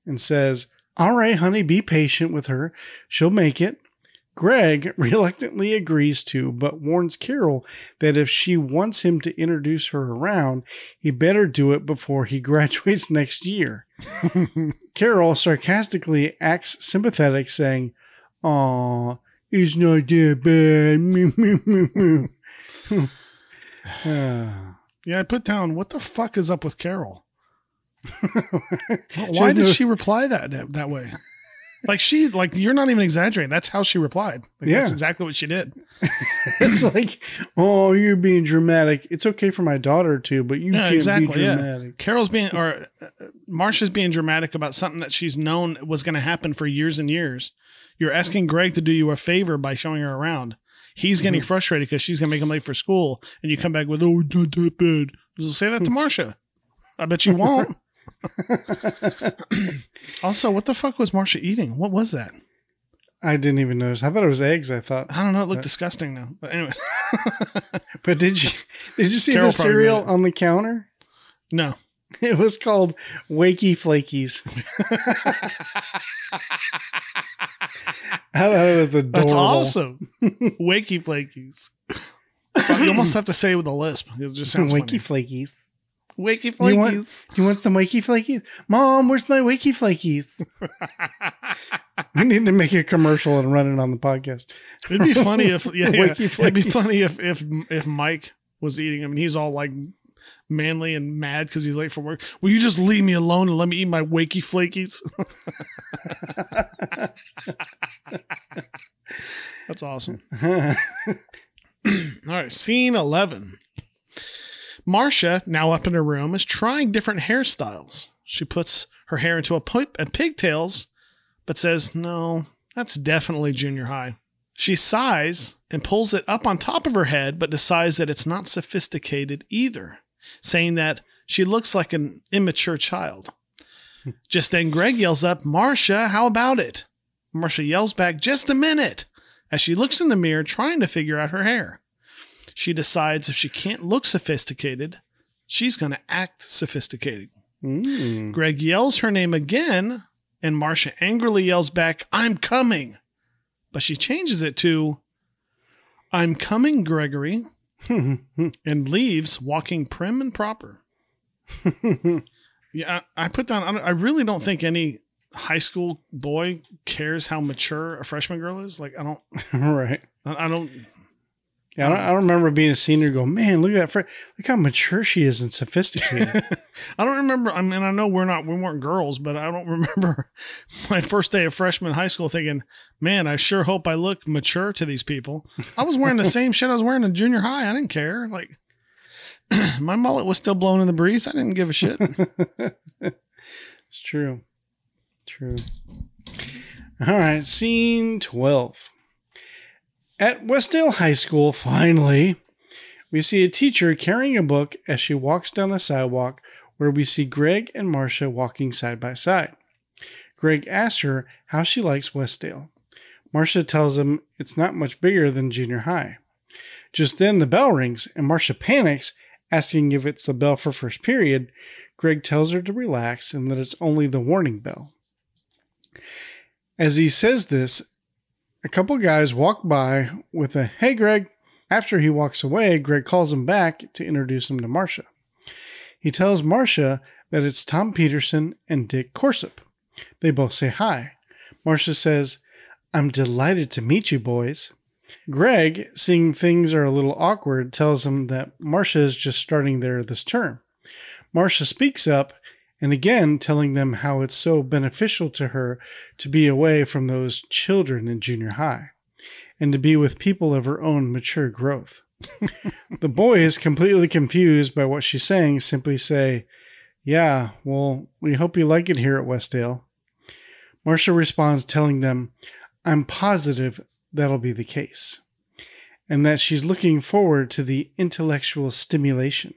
and says, All right, honey, be patient with her. She'll make it. Greg [LAUGHS] reluctantly agrees to, but warns Carol that if she wants him to introduce her around, he better do it before he [LAUGHS] graduates next year. [LAUGHS] Carol sarcastically acts sympathetic, saying, Aw, it's not that bad. Mew, mew, mew, mew." Ah. [SIGHS] [SIGHS] Yeah, I put down what the fuck is up with Carol? Why did no- she reply that, that way? Like she, like you're not even exaggerating. That's how she replied. Like, That's exactly what she did. [LAUGHS] it's like, oh, you're being dramatic. It's okay for my daughter to, but you Yeah, can't exactly. be Yeah. Carol's being, or uh, Marcia's being dramatic about something that she's known was going to happen for years and years. You're asking Greg to do you a favor by showing her around. He's getting Mm-hmm. frustrated because she's going to make him late for school, and you come back with, "Oh, not that bad." Say that to Marcia. I bet you won't. [LAUGHS] [LAUGHS] also, what the fuck was Marcia eating? What was that? I didn't even notice. I thought it was eggs. I thought, I don't know. It looked disgusting now. But anyway, [LAUGHS] but did you did you see Carol the cereal on the counter? no. [LAUGHS] It was called Wakey Flakies. I thought it was adorable. That's awesome. Wakey flakies. You almost have to say it with a lisp. It just sounds Wakey funny. Flakies. Wakey You want, flakies. you want some Wakey Flakies? Mom, where's my Wakey Flakies? [LAUGHS] we need to make a commercial and run it on the podcast. It'd be funny if [LAUGHS] yeah, yeah. It'd be funny if if if Mike was eating. I mean, he's all like manly and mad because he's late for work. Will you just leave me alone and let me eat my wakey flakies? [LAUGHS] That's awesome. [CLEARS THROAT] All right, scene 11. Marcia, now up in her room, is trying different hairstyles. She puts her hair into a, pi- a pigtails, but says, no, that's definitely junior high. She sighs and pulls it up on top of her head, but decides that it's not sophisticated either, saying that she looks like an immature child. Just then, Greg yells up, Marcia, how about it? Marcia yells back, just a minute, as she looks in the mirror trying to figure out her hair. She decides if she can't look sophisticated, she's going to act sophisticated. Mm. Greg yells her name again, and Marcia angrily yells back, I'm coming. But she changes it to, I'm coming, Gregory, [LAUGHS] and leaves walking prim and proper. [LAUGHS] Yeah, I, I put down, I, I really don't think any high school boy cares how mature a freshman girl is. Like, I don't, [LAUGHS] right. I, I don't, Yeah, I don't, I don't remember being a senior. Go, man, look at that! Fr- look how mature she is and sophisticated. [LAUGHS] I don't remember. I mean, I know we're not, we weren't girls, but I don't [LAUGHS] remember my first day of freshman high school thinking, man, I sure hope I look mature to these people. I was wearing the [LAUGHS] same shit I was wearing in junior high. I didn't care. Like, [CLEARS THROAT] my mullet was still blowing in the breeze. I didn't give a shit. it's true. True. All right, scene 12. At Westdale High School, finally, we see a teacher carrying a book as she walks down a sidewalk where we see Greg and Marcia walking side by side. Greg asks her how she likes Westdale. Marcia tells him it's not much bigger than junior high. Just then the bell rings and Marcia panics, asking if it's the bell for first period. Greg tells her to relax and that it's only the warning bell. As he says this, a couple guys walk by with a hey Greg. After he walks away, Greg calls him back to introduce him to Marcia. He tells Marcia that it's Tom Peterson and Dick Corsop. They both say hi. Marcia says, I'm delighted to meet you, boys. Greg, seeing things are a little awkward, tells him that Marcia is just starting there this term. Marcia speaks up and again telling them how it's so beneficial to her to be away from those children in junior high and to be with people of her own mature growth. [LAUGHS] the boys, completely confused by what she's saying, simply say, Yeah, well, we hope you like it here at Westdale. Marcia responds, telling them, I'm positive that'll be the case, and that she's looking forward to the intellectual stimulation.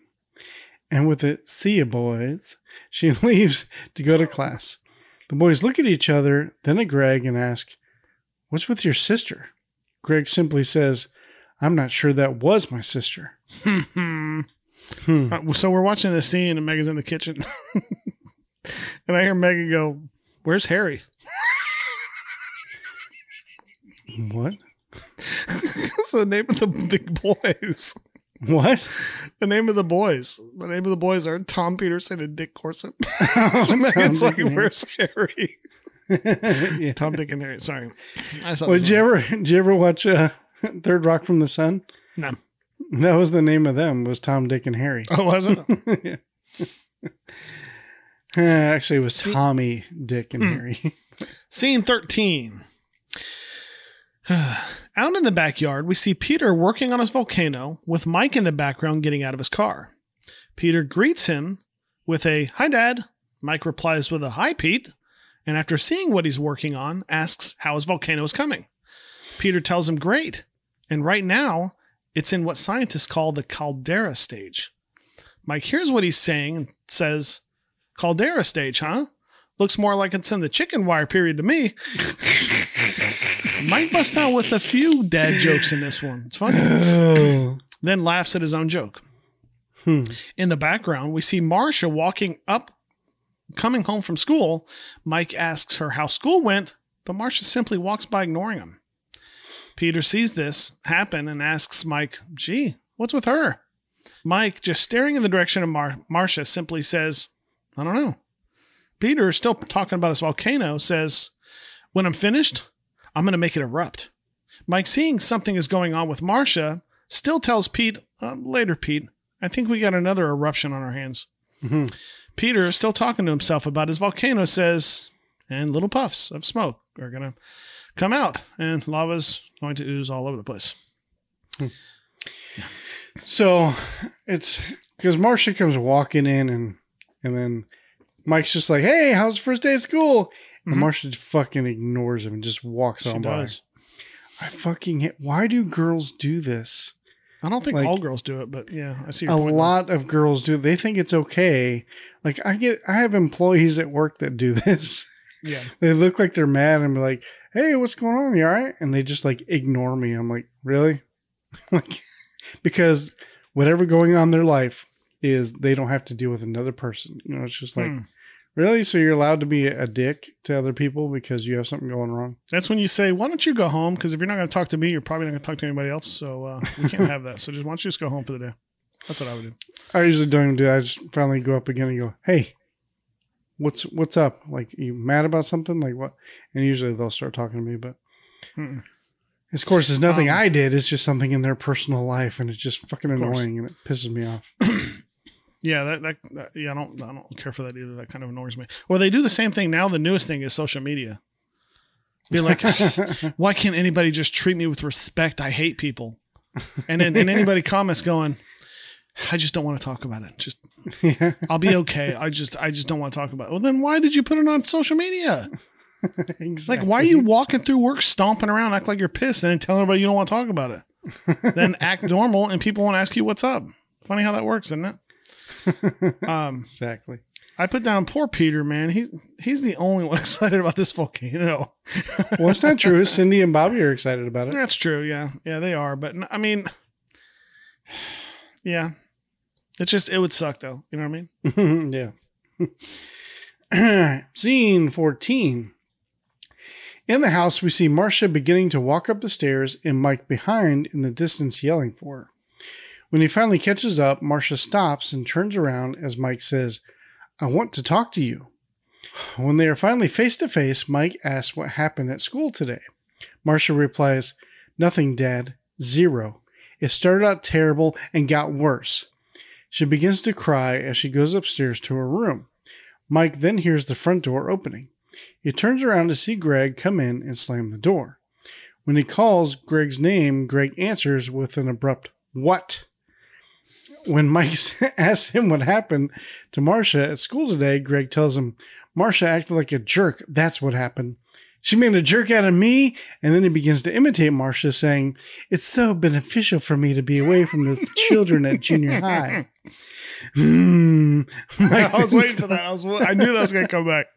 And with a see ya, boys, she [LAUGHS] leaves to go to class. The boys look at each other, then at Greg, and ask, What's with your sister? Greg simply says, I'm not sure that was my sister. Hmm. Uh, so we're watching this scene, and Megan's in the kitchen, [LAUGHS] and I hear Megan go, "Where's Harry?" What? [LAUGHS] That's the name of the big boys. [LAUGHS] What? The name of the boys. The name of the boys are Tom Peterson and Dick Corsett. Oh, [LAUGHS] [LAUGHS] so Megan's like, "Where's Harry?" yeah. Tom, Dick, and Harry. Sorry. I saw Well, did you ever did you ever watch uh, Third Rock from the Sun? No. That was the name of them. Was Tom, Dick, and Harry. Oh, wasn't it? Yeah. Eh, Actually, it was Tommy, Dick, and Harry. Scene 13. [SIGHS] out in the backyard, we see Peter working on his volcano with Mike in the background getting out of his car. Peter greets him with a Hi, Dad. Mike replies with a Hi, Pete. And after seeing what he's working on, asks how his volcano is coming. Peter tells him, Great. And right now, it's in what scientists call the caldera stage. Mike hears what he's saying and says, Caldera stage, huh? Looks more like it's in the chicken wire period to me. [LAUGHS] Mike busts out with a few dad jokes in this one. It's funny. oh. [SIGHS] Then laughs at his own joke. Hmm. In the background, we see Marcia walking up, coming home from school. Mike asks her how school went, but Marcia simply walks by ignoring him. Peter sees this happen and asks Mike, Gee, what's with her? Mike, just staring in the direction of Mar- Marcia, simply says, I don't know. Peter, still talking about his volcano, says, When I'm finished, I'm going to make it erupt. Mike, seeing something is going on with Marcia, still tells Pete, uh, Later, Pete, I think we got another eruption on our hands. Peter, still talking to himself about his volcano, says, And little puffs of smoke are going to come out, and lava's going to ooze all over the place. So it's because Marcia comes walking in and and then Mike's just like, "Hey, how's the first day of school?" And Marcia fucking ignores him and just walks She on does. by. I fucking hate. Why do girls do this? I don't think Like- all girls do it, but yeah, I see your A point. lot of girls do. They think it's okay. Like I get, I have employees at work that do [LAUGHS] this. Yeah. They look like they're mad and be like, "Hey, what's going on? You all right?" And they just like ignore me. I'm like, "Really?" [LAUGHS] like because whatever going on in their life is they don't have to deal with another person. You know, it's just like, Hmm. "Really?" So you're allowed to be a dick to other people because you have something going wrong. That's when you say, "Why don't you go home?" Because if you're not going to talk to me, you're probably not going to talk to anybody else. So uh, we can't [LAUGHS] have that. So just why don't you just go home for the day? That's what I would do. I usually don't even do that. I just finally go up again and go, "Hey, what's what's up? Like, you mad about something? Like what?" And usually they'll start talking to me, but Mm-mm. of course, it's nothing Um, I did. It's just something in their personal life, and it's just fucking annoying, and it pisses me off. [CLEARS THROAT] Yeah, that, that, that yeah, I don't I don't care for that either. That kind of annoys me. Well, they do the same thing now. The newest thing is social media. Be like, [LAUGHS] why can't anybody just treat me with respect? I hate people. And then and anybody [LAUGHS] comments going, I just don't want to talk about it. Just yeah, [LAUGHS] I'll be okay. I just I just don't want to talk about it. Well, then why did you put it on social media? Like, why are you walking through work stomping around, act like you're pissed, and then tell everybody you don't want to talk about it? then act normal, and people won't ask you what's up. Funny how that works, isn't it? [LAUGHS] Um, exactly? I put down poor Peter, man. He's he's the only one [LAUGHS] excited about this volcano. [LAUGHS] Well, it's not true. Cindy and Bobby are excited about it. That's true. Yeah, yeah, they are. But I mean, [SIGHS] yeah, it's just it would suck though. You know what I mean? yeah. [CLEARS THROAT] Scene 14. In the house, we see Marcia beginning to walk up the stairs and Mike behind in the distance yelling for her. When he finally catches up, Marcia stops and turns around as Mike says, I want to talk to you. When they are finally face to face, Mike asks what happened at school today. Marcia replies, Nothing, Dad. Zero. It started out terrible and got worse. She begins to cry as she goes upstairs to her room. Mike then hears the front door opening. He turns around to see Greg come in and slam the door. When he calls Greg's name, Greg answers with an abrupt, What? When Mike [LAUGHS] asks him what happened to Marcia at school today, Greg tells him, Marcia acted like a jerk. That's what happened. She made a jerk out of me. And then he begins to imitate Marcia, saying, It's so beneficial for me to be away from the [LAUGHS] children at junior [LAUGHS] high. Hmm. I was waiting for that. I was I knew that was gonna come back.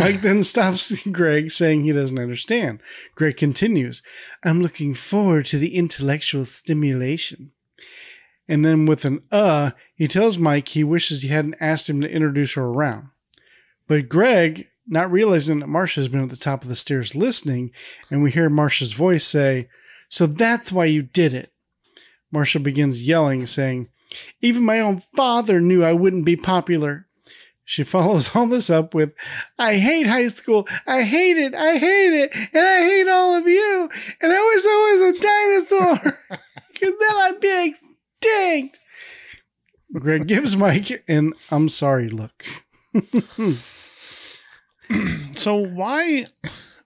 Mike then stops Greg, saying he doesn't understand. Greg continues, I'm looking forward to the intellectual stimulation. And then with an uh, he tells Mike he wishes he hadn't asked him to introduce her around. But Greg, not realizing that Marcia's been at the top of the stairs listening, and we hear Marcia's voice say, So that's why you did it. Marcia begins yelling, saying, Even my own father knew I wouldn't be popular. She [LAUGHS] follows all this up with, I hate high school. I hate it. I hate it. And I hate all of you. And I wish I was a dinosaur. [LAUGHS] Because then I'd be extinct. Greg gives Mike an I'm sorry look. so why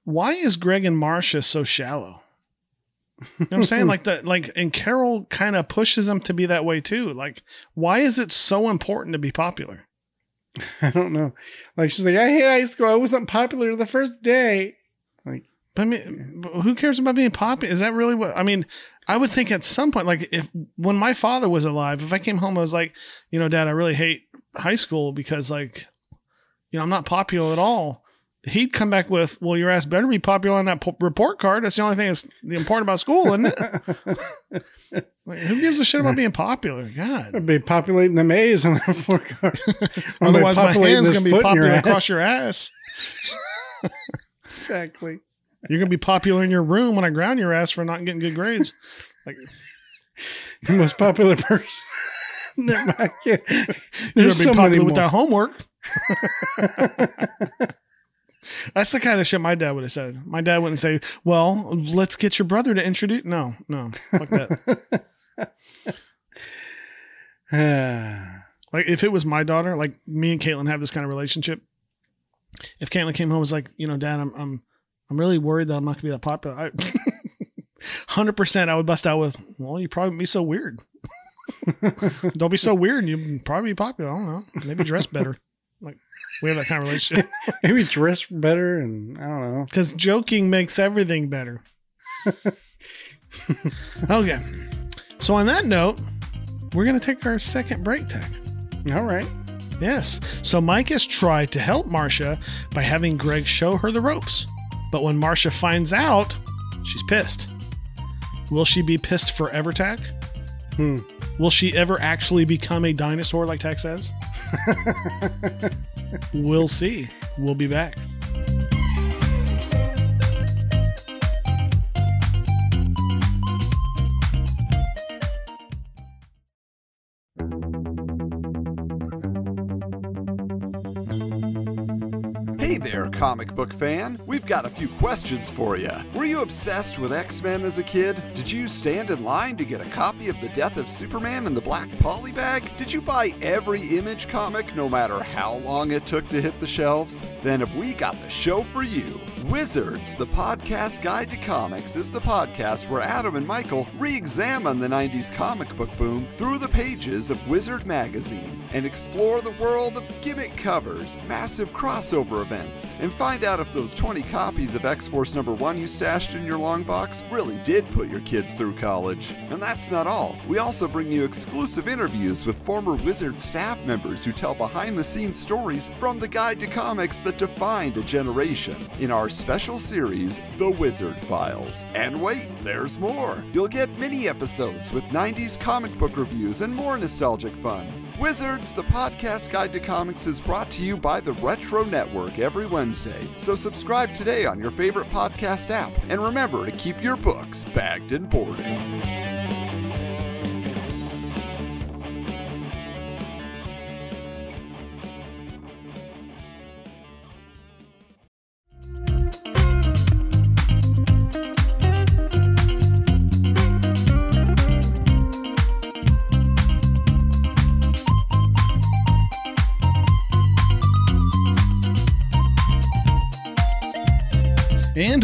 why is Greg and Marcia so shallow? You know what I'm saying? like that like and Carol kind of pushes them to be that way too. Like, why is it so important to be popular? I don't know. Like she's like, I hate high school. I wasn't popular the first day. Like, But I mean, but who cares about being popular? Is that really what I mean? I would think at some point, like if when my father was alive, if I came home, I was like, you know, Dad, I really hate high school because, like, you know, I'm not popular at all. He'd come back with, "Well, your ass better be popular on that po- report card. That's the only thing that's important about school, isn't it?" [LAUGHS] like, who gives a shit about being popular? God. I'd be populating the maze on the floor card. Otherwise, my hand's gonna be popular your across your ass. [LAUGHS] Exactly. You're gonna be popular in your room when I ground your ass for not getting good grades. Like [LAUGHS] The most popular person. [LAUGHS] Never [LAUGHS] mind. You're gonna be many popular with that homework. That's the kind of shit my dad would have said. My dad wouldn't say, "Well, let's get your brother to introduce." No, no, fuck that. [SIGHS] like if it was my daughter, like me and Caitlin have this kind of relationship. If Caitlin came home was like, you know, Dad, I'm I'm I'm really worried that I'm not gonna be that popular. [LAUGHS] Hundred percent, I would bust out with, "Well, you probably be so weird. [LAUGHS] don't be so weird, and you probably be popular. I don't know. Maybe dress better." Like we have that kind of relationship [LAUGHS] Maybe dress better and I don't know. because joking makes everything better. okay, so on that note, we're gonna take our second break, Tach. All right. Yes. So Mike has tried to help Marcia by having Greg show her the ropes. But when Marcia finds out, she's pissed. Will she be pissed forever, Tach? Hmm. Will she ever actually become a dinosaur like Tach says? [LAUGHS] we'll see. We'll be back. Comic book fan. We've got a few questions for you. Were you obsessed with X Men as a kid? Did you stand in line to get a copy of The Death of Superman in the Black Polybag? Did you buy every image comic no matter how long it took to hit the shelves? Then have we got the show for you. Wizards, the podcast guide to comics, is the podcast where Adam and Michael re examine the 90s comic book boom through the pages of Wizard Magazine and explore the world of gimmick covers, massive crossover events, and find out if those 20 copies of X Force number 1 you stashed in your long box really did put your kids through college. And that's not all. We also bring you exclusive interviews with former Wizard staff members who tell behind the scenes stories from the guide to comics that defined a generation in our special series, The Wizard Files. And wait, there's more. You'll get mini episodes with 90s comic book reviews and more nostalgic fun. Wizards, the podcast guide to comics, is brought to you by the Retro Network every Wednesday. So subscribe today on your favorite podcast app. And remember to keep your books bagged and boarded.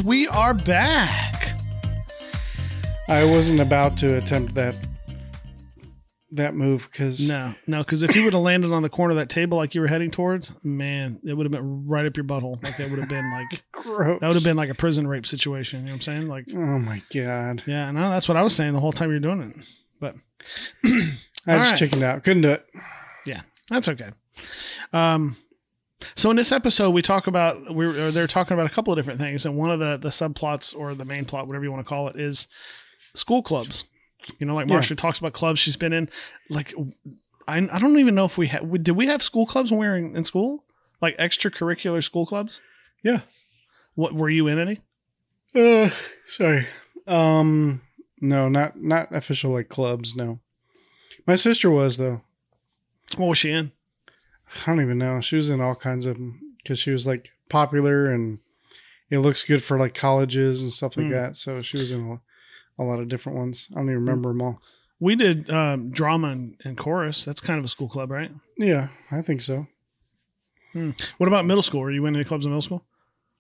And we are back. I wasn't about to attempt that that move because No, no, because if you would have landed on the corner of that table like you were heading towards, man, it would have been right up your butthole. Like that would have been like [LAUGHS] gross. that would have been like a prison rape situation. You know what I'm saying? Like, Oh my god! yeah, no, that's what I was saying the whole time you're doing it. But I just right. chickened out. Couldn't do it. yeah, that's okay. Um, so in this episode, we talk about we are they're talking about a couple of different things, and one of the the subplots or the main plot, whatever you want to call it, is school clubs. You know, like Yeah. Marcia talks about clubs she's been in. Like, I, I don't even know if we had did we have school clubs when we were in, in school, like extracurricular school clubs. Yeah. What were you in any? Uh, sorry. Um, no, not not official like clubs. No, my sister was though. What was she in? I don't even know. She was in all kinds of because she was like popular and it looks good for like colleges and stuff like Hmm. that. So she was in a, a lot of different ones. I don't even remember them all. We did um, drama and, and chorus. That's kind of a school club, right? Yeah, I think so. What about middle school? Were you in any clubs in middle school?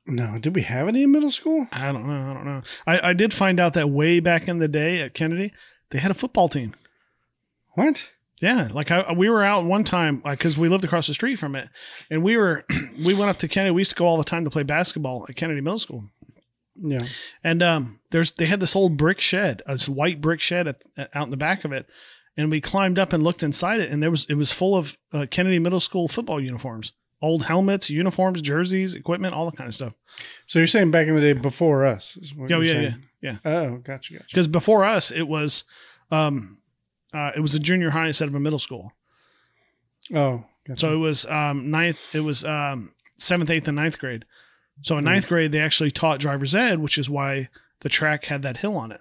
No, did we have any in middle school? I don't know. I don't know. I, I did find out that way back in the day at Kennedy, they had a football team. What? Yeah, like I, we were out one time because we lived across the street from it, and we were [CLEARS THROAT] we went up to Kennedy. We used to go all the time to play basketball at Kennedy Middle School, Yeah. and um, there's they had this old brick shed, this white brick shed at, at- out in the back of it, and we climbed up and looked inside it, and there was it was full of uh, Kennedy Middle School football uniforms, old helmets, uniforms, jerseys, equipment, all that kind of stuff. So you're saying back in the day before us? Oh yeah, yeah, yeah. Oh, gotcha, gotcha. Because before us, it was, um, uh, it was a junior high instead of a middle school. Oh, gotcha. So it was um, ninth. It was um, seventh, eighth, and ninth grade. So in ninth grade, they actually taught driver's ed, which is why the track had that hill on it.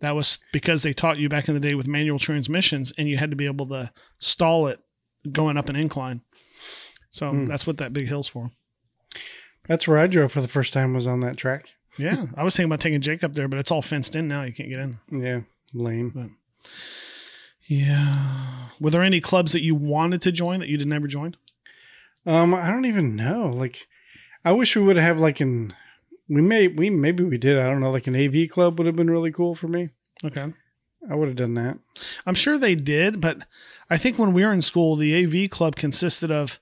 That was because they taught you back in the day with manual transmissions, and you had to be able to stall it going up an incline. So that's what that big hill's for. That's where I drove for the first time. Was on that track. Yeah, I was thinking about taking Jake up there, but it's all fenced in now. You can't get in. Yeah, lame. Yeah. Were there any clubs that you wanted to join that you did never join? Um, I don't even know. Like, I wish we would have like an. We may we maybe we did. I don't know. Like an AV club would have been really cool for me. Okay. I would have done that. I'm sure they did, but I think when we were in school, the AV club consisted of,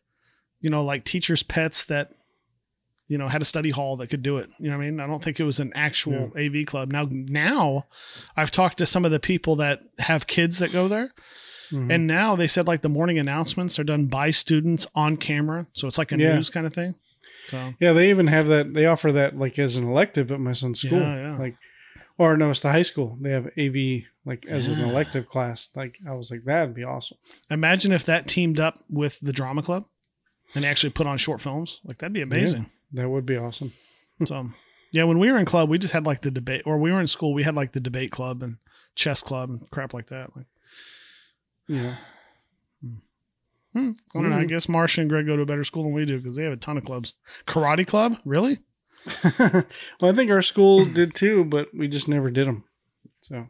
you know, like teachers' pets that, you know, had a study hall that could do it. You know what I mean? I don't think it was an actual AV club. Now, now I've talked to some of the people that have kids that go there. Mm-hmm. And now they said like the morning announcements are done by students on camera. So it's like a Yeah. news kind of thing. So Yeah, they even have that. They offer that like as an elective at my son's school. Yeah, yeah. Like, or no, it's the high school. They have AV like as an elective class. Like, I was like, that'd be awesome. imagine if that teamed up with the drama club and actually put on short films. Like that'd be amazing. That would be awesome. So yeah, when we were in club, we just had like the debate, or we were in school, we had like the debate club and chess club and crap like that. Like, Yeah. Hmm. Hmm. I don't know. I hmm. guess Marcia and Greg go to a better school than we do because they have a ton of clubs. Karate club, really? [LAUGHS] well, I think our school did too, but we just never did them. So,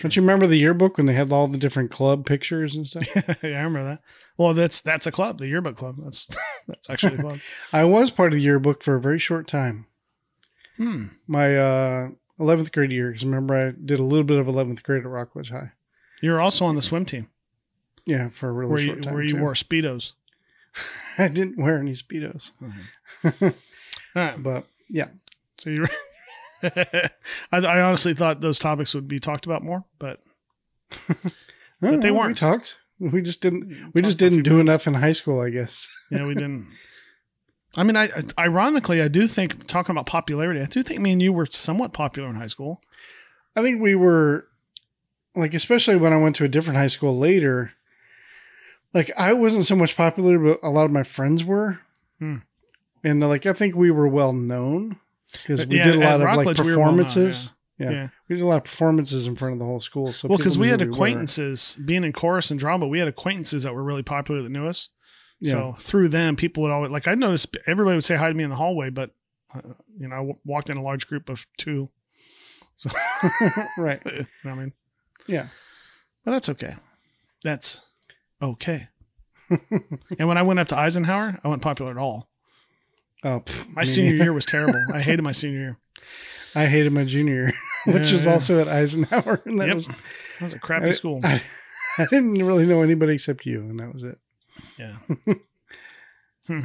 don't you remember the yearbook when they had all the different club pictures and stuff? [LAUGHS] yeah, I remember that. Well, that's that's a club, the yearbook club. That's [LAUGHS] that's actually a club. [LAUGHS] I was part of the yearbook for a very short time. Hmm. My uh, 11th grade year, because remember I did a little bit of 11th grade at Rockledge High. You're also on the swim team Yeah, for a really where you short time. where you too. wore speedos. I didn't wear any speedos, All right, but yeah, so you. [LAUGHS] I, I honestly thought those topics would be talked about more, but [LAUGHS] But they weren't. talked. We just didn't. We Talked just for a few didn't do enough in high school, I guess. [LAUGHS] Yeah, we didn't. I mean, I ironically, I do think talking about popularity, I do think me and you were somewhat popular in high school. I think we were like, especially when I went to a different high school later. Like I wasn't so much popular, but a lot of my friends were, Hmm. and like I think we were well known because we Yeah, did a lot of like Rockledge, we well performances. yeah. yeah. Yeah. we did a lot of performances in front of the whole school. So Well, because we had acquaintances being in chorus and drama, we had acquaintances that were really popular that knew us. Yeah. So through them, people would always like. I noticed everybody would say hi to me in the hallway, but uh, you know, I w- walked in a large group of two. So [LAUGHS] right. [LAUGHS] you know what I mean, Yeah. but that's okay. That's okay. and when I went up to Eisenhower, I wasn't popular at all. Oh, pff, My senior year was terrible. I hated my [LAUGHS] senior year. I hated my junior year, [LAUGHS] which Yeah, was yeah. also at Eisenhower, and that Yep. was That was a crappy I, school. I, [LAUGHS] I didn't really know anybody except you, and that was it. Yeah. hmm.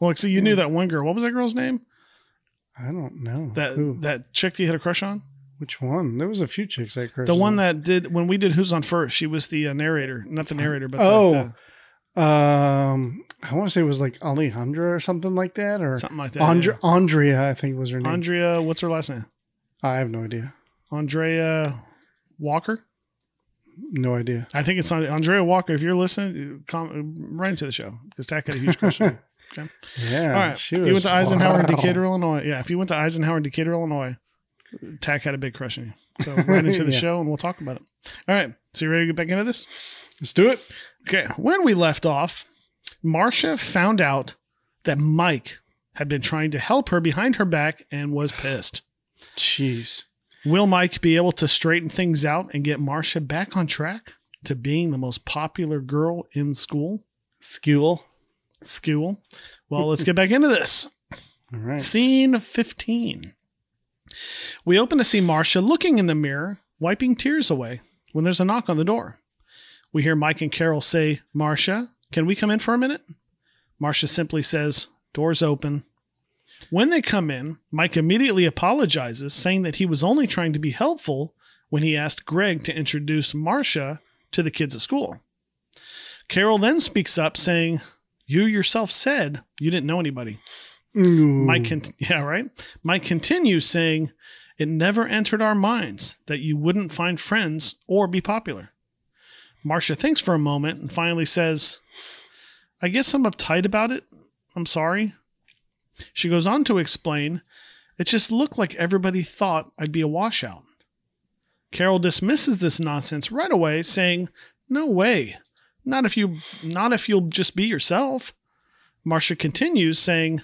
Well, see, you knew that one girl. What was that girl's name? I don't know That Who? that chick that you had a crush on. Which one? There was a few chicks I crushed. The one on. that did when we did Who's on First. She was the uh, narrator, not the narrator, but the- Oh. the- um, I want to say it was like Alejandra or something like that, or something like that. Andre- Andrea, I think was her name. Andrea, what's her last name? I have no idea. Andrea Walker. No idea. I think it's on Andrea Walker. If you're listening, come right into the show because Tach had a huge crush on her. Okay. Yeah. All right. If you went to Eisenhower in. Decatur, Illinois, yeah. If you went to Eisenhower in Decatur, Illinois, Tach had a big crush on you. So right into the [LAUGHS] Yeah. show, and we'll talk about it. All right. So you ready to get back into this? Let's do it. Okay. When we left off, Marcia found out that Mike had been trying to help her behind her back and was pissed. Jeez. Will Mike be able to straighten things out and get Marcia back on track to being the most popular girl in school? School. School. Well, let's get back into this. All right. Scene 15. We open to see Marcia looking in the mirror, wiping tears away, when there's a knock on the door. We hear Mike and Carol say, Marcia, can we come in for a minute? Marcia simply says, Doors open. When they come in, Mike immediately apologizes, saying that he was only trying to be helpful when he asked Greg to introduce Marcia to the kids at school. Carol then speaks up, saying, You yourself said you didn't know anybody. Ooh. Mike, con- [LAUGHS] yeah, right. Mike continues saying, "It never entered our minds that you wouldn't find friends or be popular." Marcia thinks for a moment and finally says, "I guess I'm uptight about it. I'm sorry." She goes on to explain, "It just looked like everybody thought I'd be a washout." Carol dismisses this nonsense right away, saying, "No way. Not if you not if you'll just be yourself." Marcia continues saying,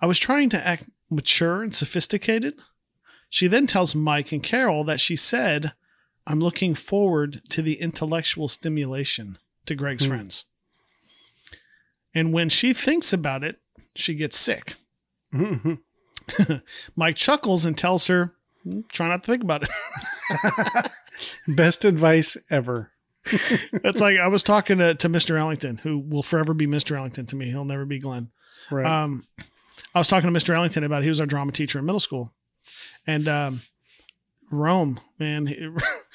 I was trying to act mature and sophisticated. She then tells Mike and Carol that she said, I'm looking forward to the intellectual stimulation to Greg's friends. And when she thinks about it, she gets sick. Mhm. [LAUGHS] Mike chuckles and tells her, "Mm, try not to think about it. [LAUGHS] Best advice ever. [LAUGHS] That's like I was talking to, to Mr. Ellington, who will forever be Mr. Ellington to me. He'll never be Glenn. Right. Um, I was talking to Mr. Ellington about he was our drama teacher in middle school, and um, Rome, man,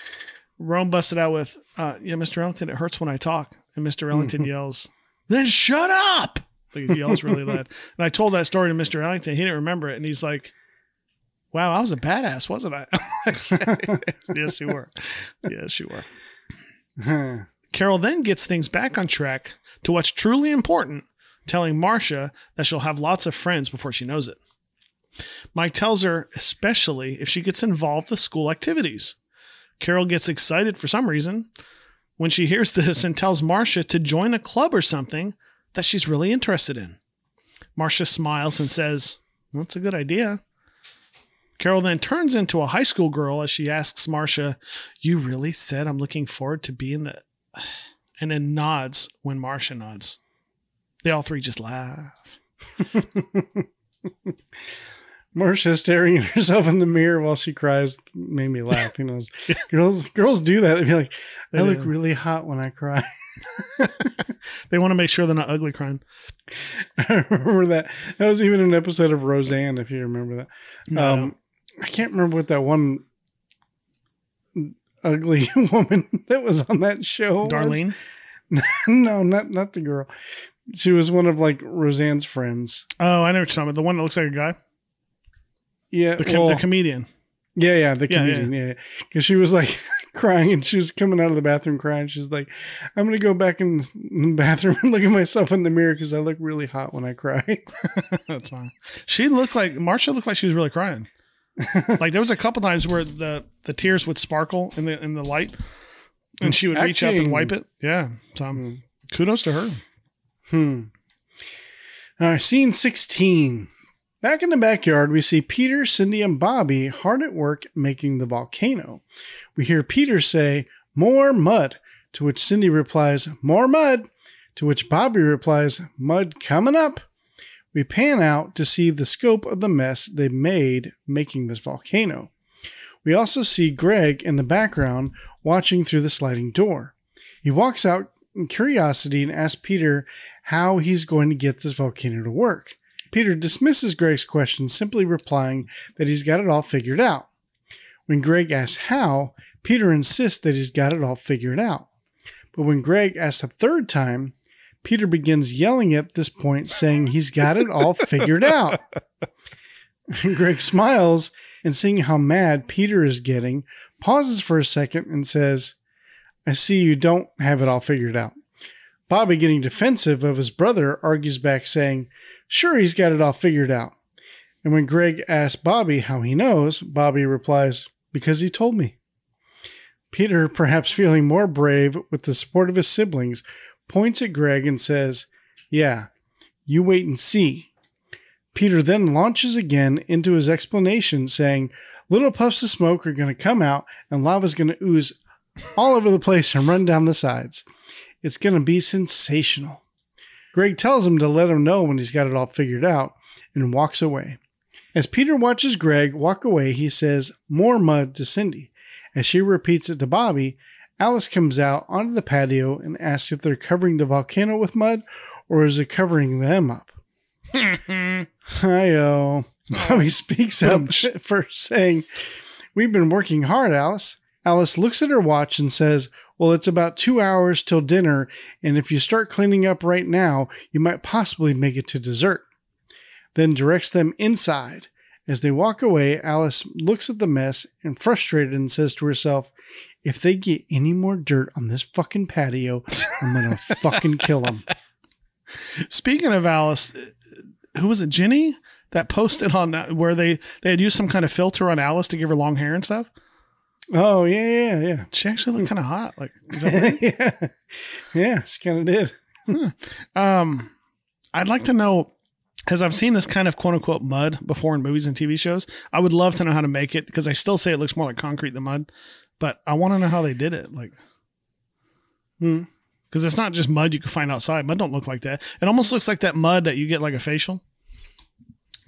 [LAUGHS] Rome busted out with, uh, "Yeah, Mr. Ellington, it hurts when I talk," and Mr. Ellington yells, "Then shut up!" Like he yells really loud. And I told that story to Mr. Ellington. He didn't remember it, and he's like, "Wow, I was a badass, wasn't I?" [LAUGHS] [LAUGHS] yes, you were. Yes, you were. Carol then gets things back on track to what's truly important, telling Marcia that she'll have lots of friends before she knows it. Mike tells her, especially if she gets involved with school activities. Carol gets excited for some reason when she hears this and tells Marcia to join a club or something that she's really interested in. Marcia smiles and says, That's a good idea. Carol then turns into a high school girl as she asks Marcia, You really said I'm looking forward to being the. [SIGHS] And then nods when Marcia nods. They all three just laugh. [LAUGHS] Marcia staring at [LAUGHS] herself in the mirror while she cries made me laugh. You know, [LAUGHS] girls girls do that. They'd be like, "I They look do. really hot when I cry." [LAUGHS] They want to make sure they're not ugly crying. I remember that. That was even an episode of Roseanne, if you remember that. No, I um, I can't remember what that one ugly woman that was on that show. was. Darlene. no, not not the girl. She was one of like Roseanne's friends. Oh, I know what you're talking about. The one that looks like a guy. Yeah, The, com- well, the comedian. yeah, yeah, the Yeah, yeah. comedian. Yeah, because she was like [LAUGHS] crying and she was coming out of the bathroom crying. She's like, "I'm gonna go back in the bathroom and [LAUGHS] look at myself in the mirror because I look really hot when I cry." [LAUGHS] That's fine. She looked like Marcia looked like she was really crying. like there was a couple times where the the tears would sparkle in the in the light, and she would reach up and wipe it. Yeah. So um, kudos to her. Hmm. All right, scene 16. Back in the backyard, we see Peter, Cindy, and Bobby hard at work making the volcano. We hear Peter say, More mud, to which Cindy replies, More mud, to which Bobby replies, Mud coming up. We pan out to see the scope of the mess they made making this volcano. We also see Greg in the background watching through the sliding door. He walks out in curiosity and asks Peter how he's going to get this volcano to work. Peter dismisses Greg's question, simply replying that he's got it all figured out. When Greg asks how, Peter insists that he's got it all figured out. But when Greg asks a third time, Peter begins yelling at this point, saying he's got it all figured out. [LAUGHS] Greg smiles and seeing how mad Peter is getting, pauses for a second and says, I see you don't have it all figured out. Bobby, getting defensive of his brother, argues back, saying, Sure, he's got it all figured out. And when Greg asks Bobby how he knows, Bobby replies, Because he told me. Peter, perhaps feeling more brave with the support of his siblings, points at Greg and says, Yeah, you wait and see. Peter then launches again into his explanation, saying, Little puffs of smoke are going to come out and lava's going to ooze all over the place and run down the sides. It's going to be sensational. Greg tells him to let him know when he's got it all figured out and walks away. As Peter watches Greg walk away, he says, More mud to Cindy. As she repeats it to Bobby, Alice comes out onto the patio and asks if they're covering the volcano with mud or is it covering them up? [LAUGHS] Hi-yo. Bobby oh. speaks up [LAUGHS] first, saying, We've been working hard, Alice. Alice looks at her watch and says, Well, it's about two hours till dinner, and if you start cleaning up right now, you might possibly make it to dessert. Then directs them inside. As they walk away, Alice looks at the mess and frustrated and says to herself, If they get any more dirt on this fucking patio, I'm gonna [LAUGHS] fucking kill them. Speaking of Alice, who was it? Jenny that posted on that where they they had used some kind of filter on Alice to give her long hair and stuff. Oh, yeah, yeah, yeah. She actually looked kind of hot. Like, [LAUGHS] is that right? yeah. yeah, she kind of did. um, I'd like to know because I've seen this kind of quote unquote mud before in movies and TV shows. I would love to know how to make it because I still say it looks more like concrete than mud, but I want to know how they did it. Like, Hmm. because it's not just mud you can find outside. Mud don't look like that. It almost looks like that mud that you get like a facial.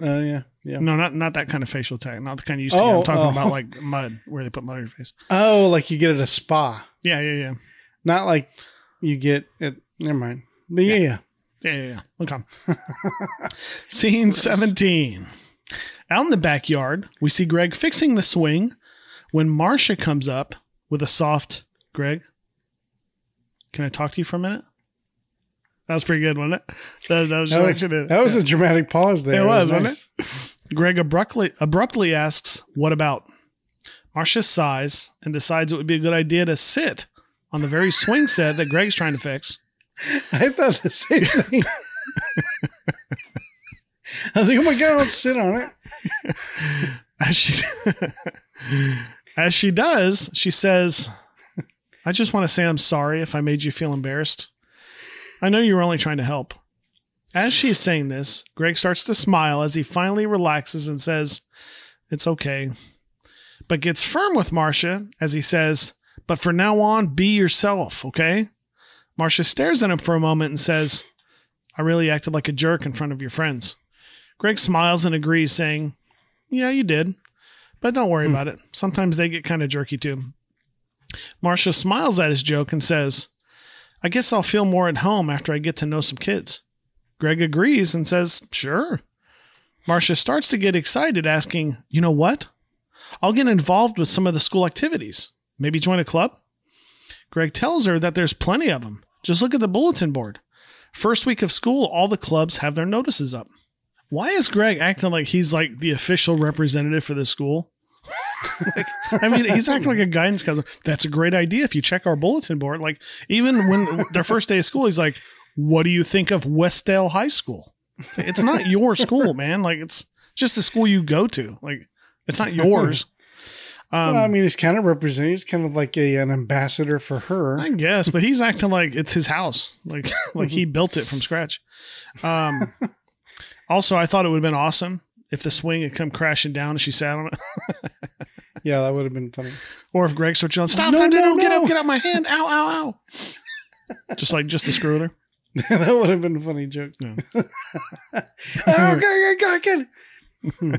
Oh, yeah, yeah. No, not not that kind of facial tag. Not the kind you used to. get. Oh, I'm talking oh. about like [LAUGHS] mud where they put mud on your face. Oh, like you get at a spa. Yeah, yeah, yeah, Not like you get at, never mind. But yeah, yeah. yeah, yeah. yeah. Look on. [LAUGHS] Scene seventeen. Out in the backyard, we see Greg fixing the swing when Marcia comes up with a soft Greg. Can I talk to you for a minute? That was pretty good, wasn't it? That was, that was, That was, that was a dramatic pause there. It was, wasn't nice. Greg abruptly abruptly asks, "What about?" Marcia sighs and decides it would be a good idea to sit on the very swing set that Greg's trying to fix. I thought the same thing. I was like, oh my God, I'll sit on it. As she as she does, she says, "I just want to say I'm sorry if I made you feel embarrassed. I know you were only trying to help." As she's saying this, Greg starts to smile as he finally relaxes and says, "It's okay." But gets firm with Marcia as he says, "But for now on, be yourself, okay?" Marcia stares at him for a moment and says, "I really acted like a jerk in front of your friends." Greg smiles and agrees, saying, Yeah, you did. But don't worry hmm. about it. Sometimes they get kind of jerky too. Marcia smiles at his joke and says, I guess I'll feel more at home after I get to know some kids. Greg agrees and says, Sure. Marcia starts to get excited, asking, You know what? I'll get involved with some of the school activities. Maybe join a club? Greg tells her that there's plenty of them. Just look at the bulletin board. First week of school, all the clubs have their notices up. Why is Greg acting like he's like the official representative for the school? [LAUGHS] Like, I mean, he's acting like a guidance counselor. That's a great idea if you check our bulletin board. Like, even when their first day of school, he's like, What do you think of Westdale High School? It's not [LAUGHS] your school, man. Like, it's just the school you go to. Like, it's not yours. [LAUGHS] Um, well, I mean, he's kind of representing, he's kind of like a, an ambassador for her. I guess, but he's acting [LAUGHS] like it's his house, like like he built it from scratch. Um, also, I thought it would have been awesome if the swing had come crashing down and she sat on it, yeah, that would have been funny. or if Greg started yelling, "Stop! No, stop, no, no, get no." out! Get out my hand! Ow! Ow! Ow!" just like just to screw with her. [LAUGHS] that would have been a funny joke. Yeah. oh, [LAUGHS] [LAUGHS] okay, okay, okay. Hmm.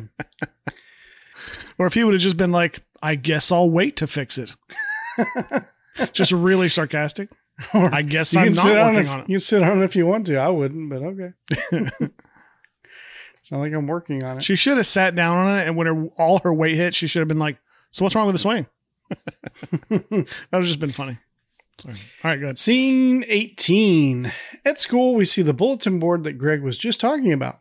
Or if he would have just been like, "I guess I'll wait to fix it," just really sarcastic. I guess I'm not working it. on it. You sit on it if you want to. I wouldn't, but okay. it's not like I'm working on it. She should have sat down on it, and when her, all her weight hit, she should have been like, "So what's wrong with the swing?" that would have just been funny. All right, good. Scene 18. At school, we see the bulletin board that Greg was just talking about.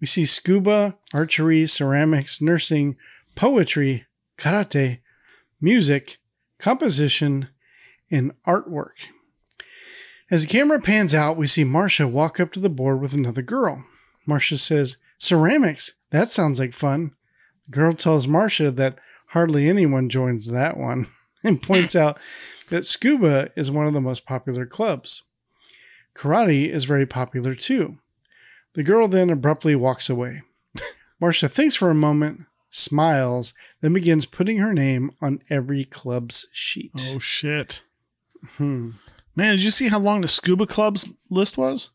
We see scuba, archery, ceramics, nursing, poetry, karate, music, composition, and artwork. As the camera pans out, we see Marcia walk up to the board with another girl. Marcia says, Ceramics, that sounds like fun. The girl tells Marcia that hardly anyone joins that one [LAUGHS] and points out that scuba is one of the most popular clubs. Karate is very popular too. The girl then abruptly walks away. [LAUGHS] Marcia thinks for a moment, smiles, then begins putting her name on every club's sheet. Oh shit, Hmm. man! Did you see how long the scuba club's list was?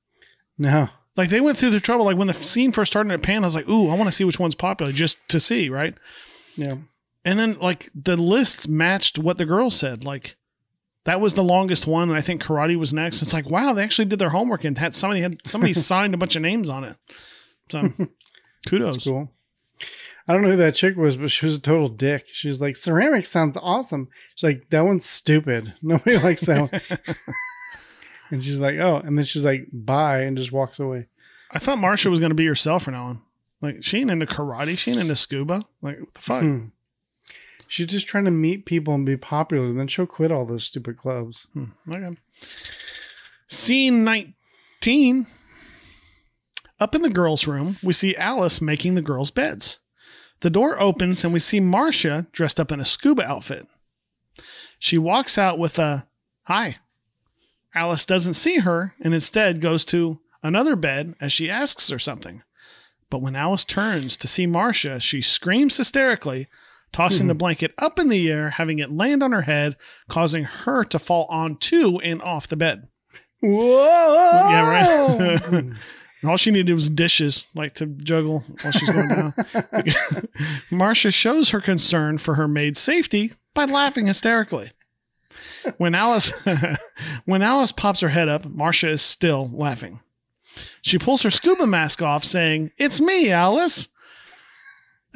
No. Like they went through the trouble. Like when the scene first started at Pan, I was like, "Ooh, I want to see which one's popular, just to see." Right. Yeah. And then like the list matched what the girl said. Like that was the longest one, and I think karate was next. It's like, wow, they actually did their homework and had somebody had somebody [LAUGHS] signed a bunch of names on it. So [LAUGHS] kudos. Cool. I don't know who that chick was, but she was a total dick. She was like, ceramic sounds awesome. She's like, that one's stupid. [LAUGHS] Nobody likes that one. and she's like, oh. And then she's like, bye, and just walks away. I thought Marcia was gonna be herself from now on. Like she ain't into karate, she ain't into scuba. Like what the fuck? Hmm. She's just trying to meet people and be popular, and then she'll quit all those stupid clubs. Hmm, okay. Scene 19. Up in the girls' room, we see Alice making the girls' beds. The door opens and we see Marcia dressed up in a scuba outfit. She walks out with a hi. Alice doesn't see her and instead goes to another bed as she asks her something. But when Alice turns to see Marcia, she screams hysterically, tossing the hmm. blanket up in the air, having it land on her head, causing her to fall onto and off the bed. Whoa! Yeah, right. [LAUGHS] [LAUGHS] All she needed was dishes, like to juggle while she's going down. [LAUGHS] Marcia shows her concern for her maid's safety by laughing hysterically. When Alice when Alice pops her head up, Marcia is still laughing. She pulls her scuba mask off, saying, It's me, Alice.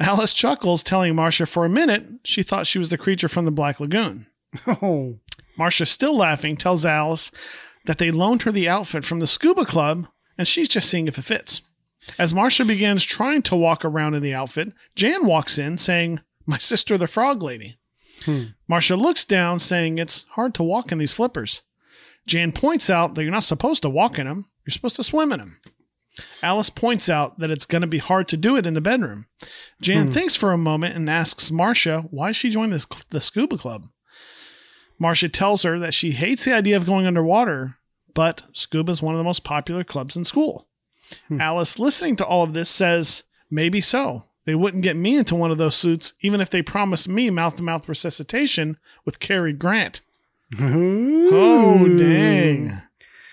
Alice chuckles, telling Marcia for a minute she thought she was the creature from the Black Lagoon. Oh, Marcia, still laughing, tells Alice that they loaned her the outfit from the scuba club and she's just seeing if it fits. As Marcia begins trying to walk around in the outfit, Jan walks in saying, My sister, the frog lady. Hmm. Marcia looks down, saying, It's hard to walk in these flippers. Jan points out that you're not supposed to walk in them, you're supposed to swim in them. Alice points out that it's going to be hard to do it in the bedroom. Jan hmm. thinks for a moment and asks Marcia why she joined this, the scuba club. Marcia tells her that she hates the idea of going underwater, but scuba is one of the most popular clubs in school. Hmm. Alice, listening to all of this, says, Maybe so. They wouldn't get me into one of those suits, even if they promised me mouth to mouth resuscitation with Cary Grant. [LAUGHS] Oh, dang.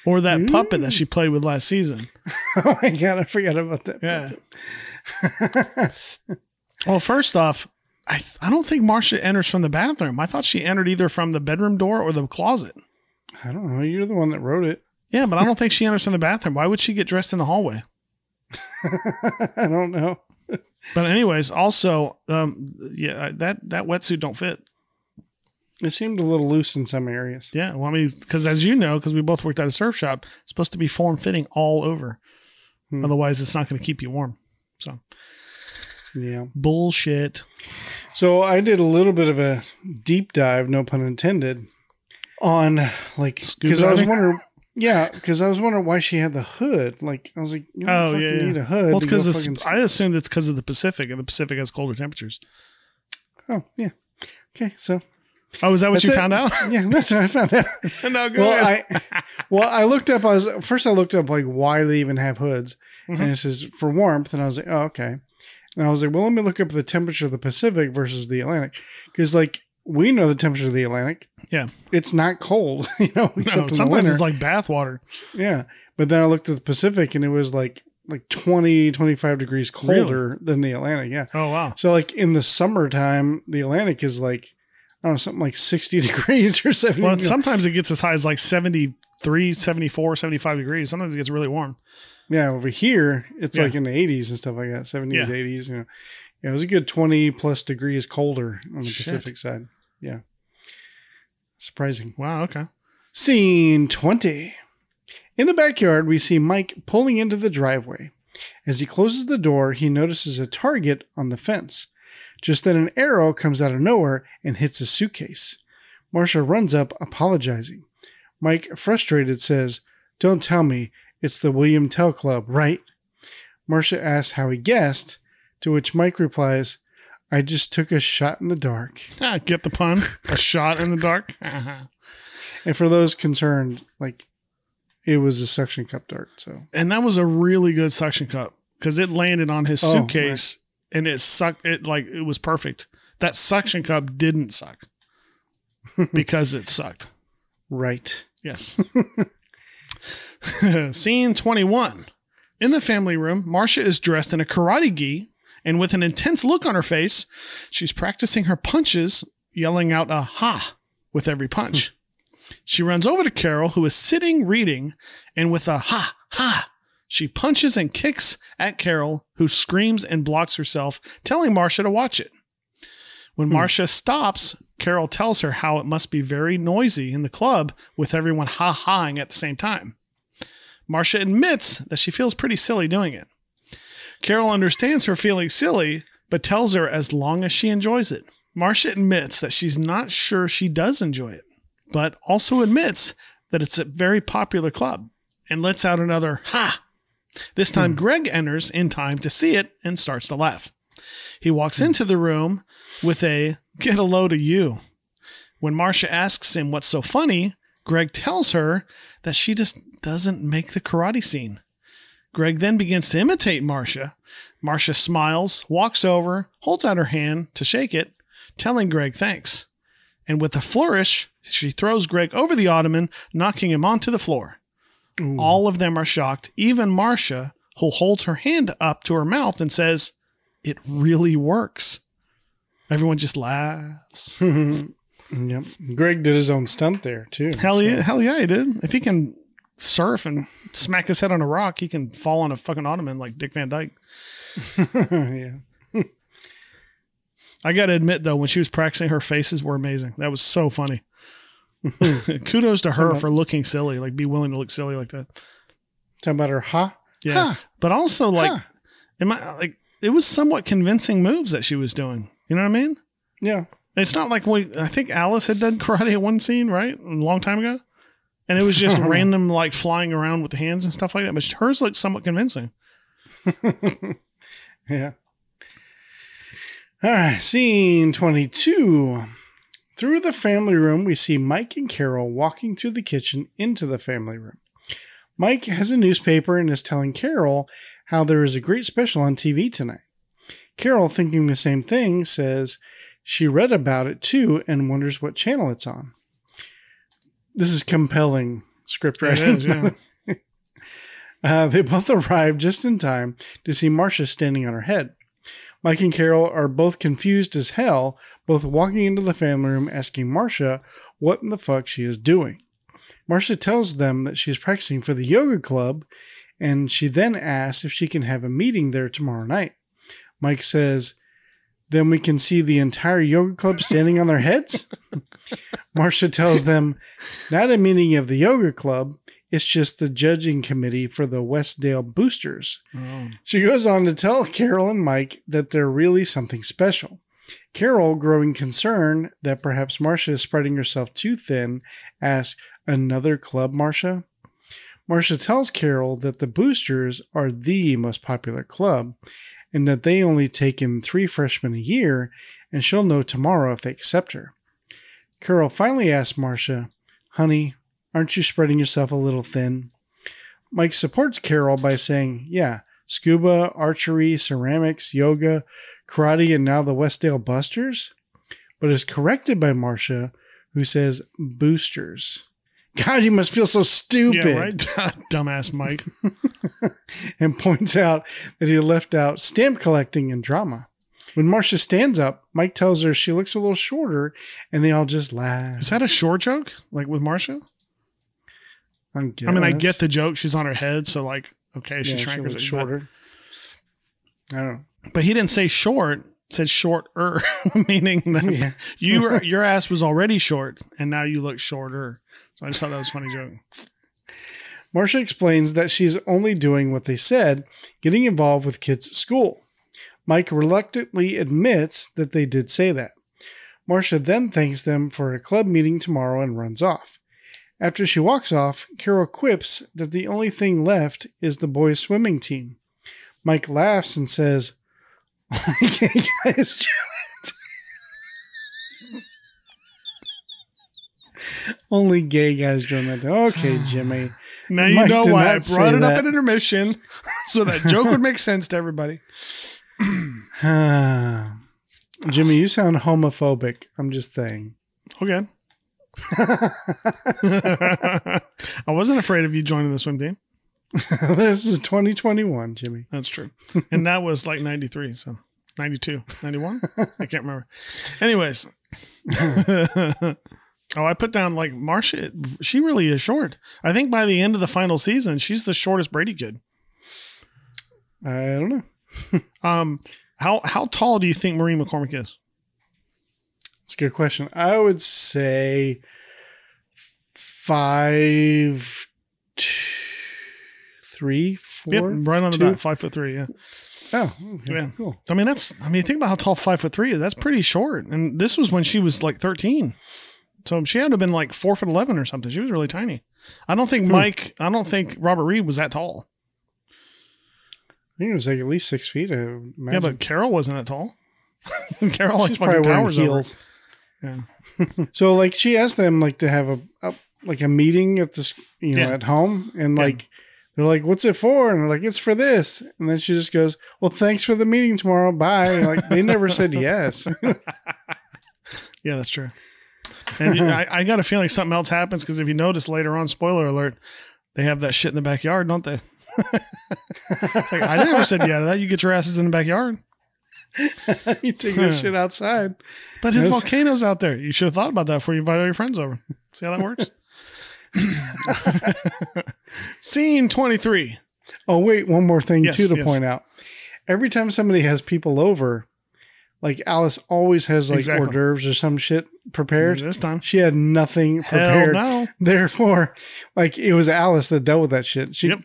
Or that puppet that she played with last season. [LAUGHS] oh my god, I forgot about that. Yeah. [LAUGHS] well, first off, I, I don't think Marcia enters from the bathroom. I thought she entered either from the bedroom door or the closet. I don't know. You're the one that wrote it. Yeah, but I don't think [LAUGHS] she enters from the bathroom. Why would she get dressed in the hallway? I don't know. But anyways, also, um, yeah, that that wetsuit don't fit. It seemed a little loose in some areas. Yeah, well, I mean, because as you know, because we both worked at a surf shop, it's supposed to be form fitting all over. Hmm. Otherwise, it's not going to keep you warm. So Yeah. bullshit. So I did a little bit of a deep dive, no pun intended, on like because I was wondering. Yeah, because I was wondering why she had the hood. Like I was like, you Oh yeah, yeah. need a hood. Well, it's because fucking- I assumed it's because of the Pacific, and the Pacific has colder temperatures. oh yeah. Okay, so Oh, is that what That's you it. found out? [LAUGHS] yeah, that's what I found out. [LAUGHS] no, go well, ahead. I well, I looked up. I was first. I looked up like why they even have hoods, Mm-hmm. and it says for warmth, and I was like, oh okay. And I was like, well, let me look up the temperature of the Pacific versus the Atlantic, because like we know the temperature of the Atlantic. Yeah. it's not cold, [LAUGHS] you know, No, sometimes it's like bath water. yeah, but then I looked at the Pacific, and it was like like 20, 25 degrees colder than the Atlantic. Yeah, Oh wow. so like in the summertime, the Atlantic is like I don't know something like sixty [LAUGHS] degrees or seventy. Well, sometimes it gets as high as like 73, 74, 75 degrees. Sometimes it gets really warm. Yeah, over here it's Yeah. like in the 80s and stuff like that, 70s, Yeah. 80s. You know, yeah, it was a good 20 plus degrees colder on the Shit. Pacific side. Yeah, surprising. Wow. Okay. Scene 20. In the backyard, we see Mike pulling into the driveway. As he closes the door, he notices a target on the fence. Just then, an arrow comes out of nowhere and hits his suitcase. Marcia runs up, apologizing. Mike, frustrated, says, Don't tell me it's the William Tell Club, right? Marcia asks how he guessed, to which Mike replies, I just took a shot in the dark. [LAUGHS] Ah, get the pun. A shot in the dark. [LAUGHS] And for those concerned, like, it was a suction cup dart, so. and that was a really good suction cup because it landed on his Oh, suitcase and it sucked. It like it was perfect. That suction cup didn't suck [LAUGHS] because it sucked. Right. Yes. [LAUGHS] Scene 21. In the family room, Marcia is dressed in a karate gi, and with an intense look on her face, she's practicing her punches, yelling out a ha with every punch. Hmm. She runs over to Carol, who is sitting reading, and with a ha ha, she punches and kicks at Carol, who screams and blocks herself, telling Marcia to watch it. When hmm. Marcia stops, Carol tells her how it must be very noisy in the club with everyone ha haing at the same time. Marcia admits that she feels pretty silly doing it. Carol understands her feeling silly, but tells her as long as she enjoys it. Marcia admits that she's not sure she does enjoy it, but also admits that it's a very popular club and lets out another ha. This time, hmm. Greg enters in time to see it and starts to laugh. He walks hmm. into the room with a get a load of you. When Marcia asks him what's so funny, Greg tells her that she just doesn't make the karate scene. Greg then begins to imitate Marcia. Marcia smiles, walks over, holds out her hand to shake it, telling Greg thanks. And with a flourish, she throws Greg over the ottoman, knocking him onto the floor. All of them are shocked, even Marcia, who holds her hand up to her mouth and says, It really works. Everyone just laughs. [LAUGHS] Yep. Greg did his own stunt there too. Hell yeah, hell yeah, he did. If he can surf and smack his head on a rock, he can fall on a fucking ottoman like Dick Van Dyke. [LAUGHS] yeah. I gotta admit though, when she was practicing, her faces were amazing. That was so funny. [LAUGHS] Kudos to her for looking silly, like be willing to look silly like that. Talking about her ha. Yeah, but also like, Huh. am I like it was somewhat convincing moves that she was doing. You know what I mean? Yeah. It's not like we. I think Alice had done karate at one scene, right, a long time ago, and it was just [LAUGHS] random like flying around with the hands and stuff like that. But hers looked somewhat convincing. [LAUGHS] Yeah. All right, scene 22. Through the family room, we see Mike and Carol walking through the kitchen into the family room. Mike has a newspaper and is telling Carol how there is a great special on TV tonight. Carol, thinking the same thing, says she read about it too and wonders what channel it's on. This is compelling script writing. is, yeah. [LAUGHS] Uh, they both arrive just in time to see Marcia standing on her head. Mike and Carol are both confused as hell, both walking into the family room asking Marcia what in the fuck she is doing. Marcia tells them that she's practicing for the yoga club, and she then asks if she can have a meeting there tomorrow night. Mike says, Then we can see the entire yoga club standing on their heads? [LAUGHS] Marcia tells them, Not a meeting of the yoga club, it's just the judging committee for the Westdale Boosters. Oh. She goes on to tell Carol and Mike that they're really something special. Carol, growing concerned that perhaps Marcia is spreading herself too thin, asks, Another club, Marcia? Marcia tells Carol that the Boosters are the most popular club and that they only take in three freshmen a year, and she'll know tomorrow if they accept her. Carol finally asks Marcia, Honey, aren't you spreading yourself a little thin? Mike supports Carol by saying, Yeah, scuba, archery, ceramics, yoga, karate, and now the Westdale Busters? But is corrected by Marcia, who says boosters. God, you must feel so stupid. Yeah, right. [LAUGHS] Ah, dumbass Mike. [LAUGHS] and points out that he left out stamp collecting and drama. When Marcia stands up, Mike tells her she looks a little shorter, and they all just laugh. Is that a short joke? Like with Marcia? I, I mean, I get the joke. She's on her head, so like, okay, Yeah, she she shrank her looks shorter. shorter. I don't know. But he didn't say short. Said shorter, [LAUGHS] meaning that Yeah. you were, your ass was already short, and now you look shorter. So I just thought that was a funny joke. Marcia explains that she's only doing what they said, getting involved with kids at school. Mike reluctantly admits that they did say that. Marcia then thanks them for a club meeting tomorrow and runs off. After she walks off, Carol quips that the only thing left is the boys' swimming team. Mike laughs and says, Okay, guys, [LAUGHS] only gay guys join that. Okay, Jimmy. Now you Mike know why I brought it up that. at intermission, [LAUGHS] so that joke would make sense to everybody. [SIGHS] Jimmy, you sound homophobic. I'm just saying. Okay. [LAUGHS] I wasn't afraid of you joining the swim team. [LAUGHS] this is 2021, Jimmy. That's true. And that was like 93, so 92, 91? I can't remember. Anyways. [LAUGHS] oh, I put down like Marcia, she really is short. I think by the end of the final season, she's the shortest Brady kid. I don't know. Um, how how tall do you think Maureen McCormick is? It's a good question. I would say five, two, three, four. Yep, right on the two? dot, five foot three. Yeah, Oh, okay, Yeah. cool. I mean that's. I mean, think about how tall five foot three is. That's pretty short. And this was when she was like thirteen, so she had to have been like four foot eleven or something. She was really tiny. I don't think hmm. Mike. I don't think Robert Reed was that tall. I think it was like at least six feet. Yeah, but Carol wasn't that tall. [LAUGHS] Carol like she's fucking towers over. Yeah. So like she asked them like to have a, a like a meeting at this you know Yeah. at home and Yeah. like they're like what's it for and they're like it's for this and then she just goes well thanks for the meeting tomorrow bye And, like they never said yes [LAUGHS] Yeah, that's true. And I, I got a feeling something else happens because if you notice later on, spoiler alert, they have that shit in the backyard, don't they? [LAUGHS] It's like, I never said yeah to that. You get your asses in the backyard. [LAUGHS] you take this shit outside But his Yes. volcano's out there. You should have thought about that before you invite all your friends over. See how that works? [LAUGHS] [LAUGHS] Scene 23. oh wait one more thing Yes, too to yes. point out every time somebody has people over like Alice always has like Exactly. hors d'oeuvres or some shit prepared This time. she had nothing Hell prepared no. Therefore, like it was Alice that dealt with that shit. She, Yep.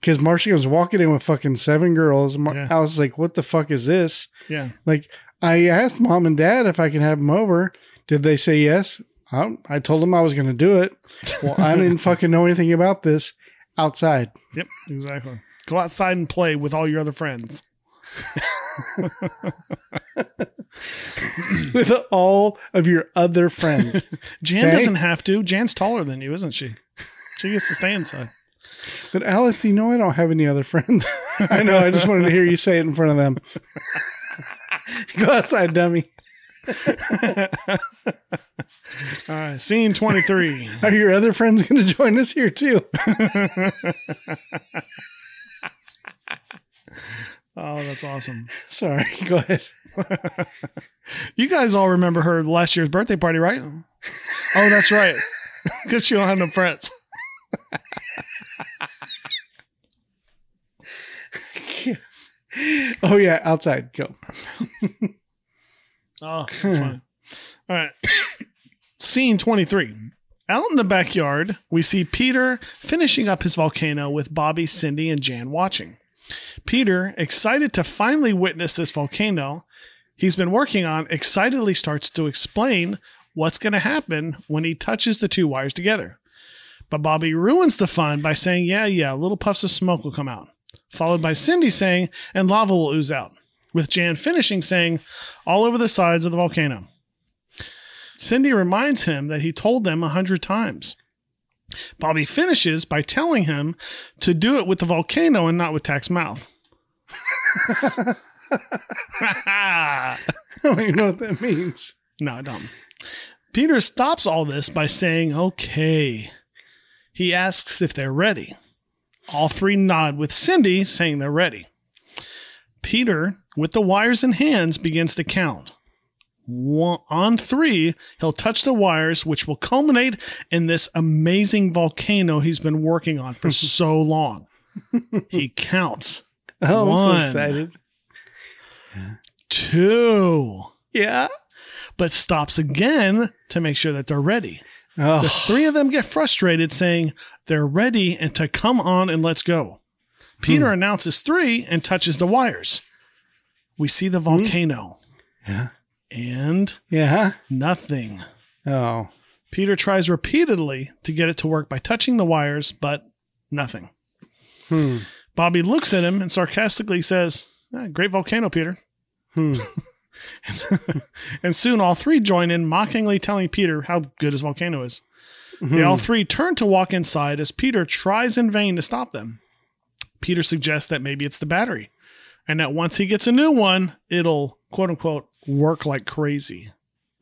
Because Marcia was walking in with fucking seven girls. Yeah. Alice was like, "What the fuck is this?" Yeah. Like, I asked mom and dad if I can have them over. Did they say yes? I, I told them I was going to do it. Well, I [LAUGHS] didn't fucking know anything about this outside. Yep. Exactly. Go outside and play with all your other friends. [LAUGHS] with all of your other friends. [LAUGHS] Jan Okay. doesn't have to. Jan's taller than you, isn't she? She gets to stay inside. But Alice, you know I don't have any other friends. [LAUGHS] I know. I just wanted to hear you say it in front of them. [LAUGHS] Go outside, dummy. [LAUGHS] All right. Scene 23. Are your other friends going to join us here too? Oh, that's awesome. Sorry. Go ahead. You guys all remember her last year's birthday party, right? Oh, that's right. Because she don't have no friends. [LAUGHS] Oh yeah, outside. Go. [LAUGHS] Oh, that's funny. All right. Scene 23. Out in the backyard, we see Peter finishing up his volcano with Bobby, Cindy, and Jan watching. Peter, excited to finally witness this volcano he's been working on, excitedly starts to explain what's going to happen when he touches the two wires together. But Bobby ruins the fun by saying, Yeah, yeah, little puffs of smoke will come out. Followed by Cindy saying, And lava will ooze out. With Jan finishing saying, All over the sides of the volcano. Cindy reminds him that he told them a hundred times. Bobby finishes by telling him to do it with the volcano and not with Tach's mouth. [LAUGHS] I don't even know what that means. No, I don't. Peter stops all this by saying, okay. He asks if they're ready. All three nod, with Cindy saying they're ready. Peter, with the wires in hands, begins to count. One, on three, he'll touch the wires, which will culminate in this amazing volcano he's been working on for [LAUGHS] so long. He counts [LAUGHS] Oh, I'm so One. excited. two, Yeah. but stops again to make sure that they're ready. The three of them get frustrated, saying they're ready and to come on and let's go. Peter announces three and touches the wires. We see the volcano yeah. and Yeah. nothing. Oh. Peter tries repeatedly to get it to work by touching the wires, but nothing. Hmm. Bobby looks at him and sarcastically says, "Ah, Great volcano, Peter. Hmm. [LAUGHS] [LAUGHS] and soon all three join in, mockingly telling Peter how good his volcano is. They all mm-hmm. three turn to walk inside as Peter tries in vain to stop them. Peter suggests that maybe it's the battery, and that once he gets a new one, it'll quote unquote work like crazy.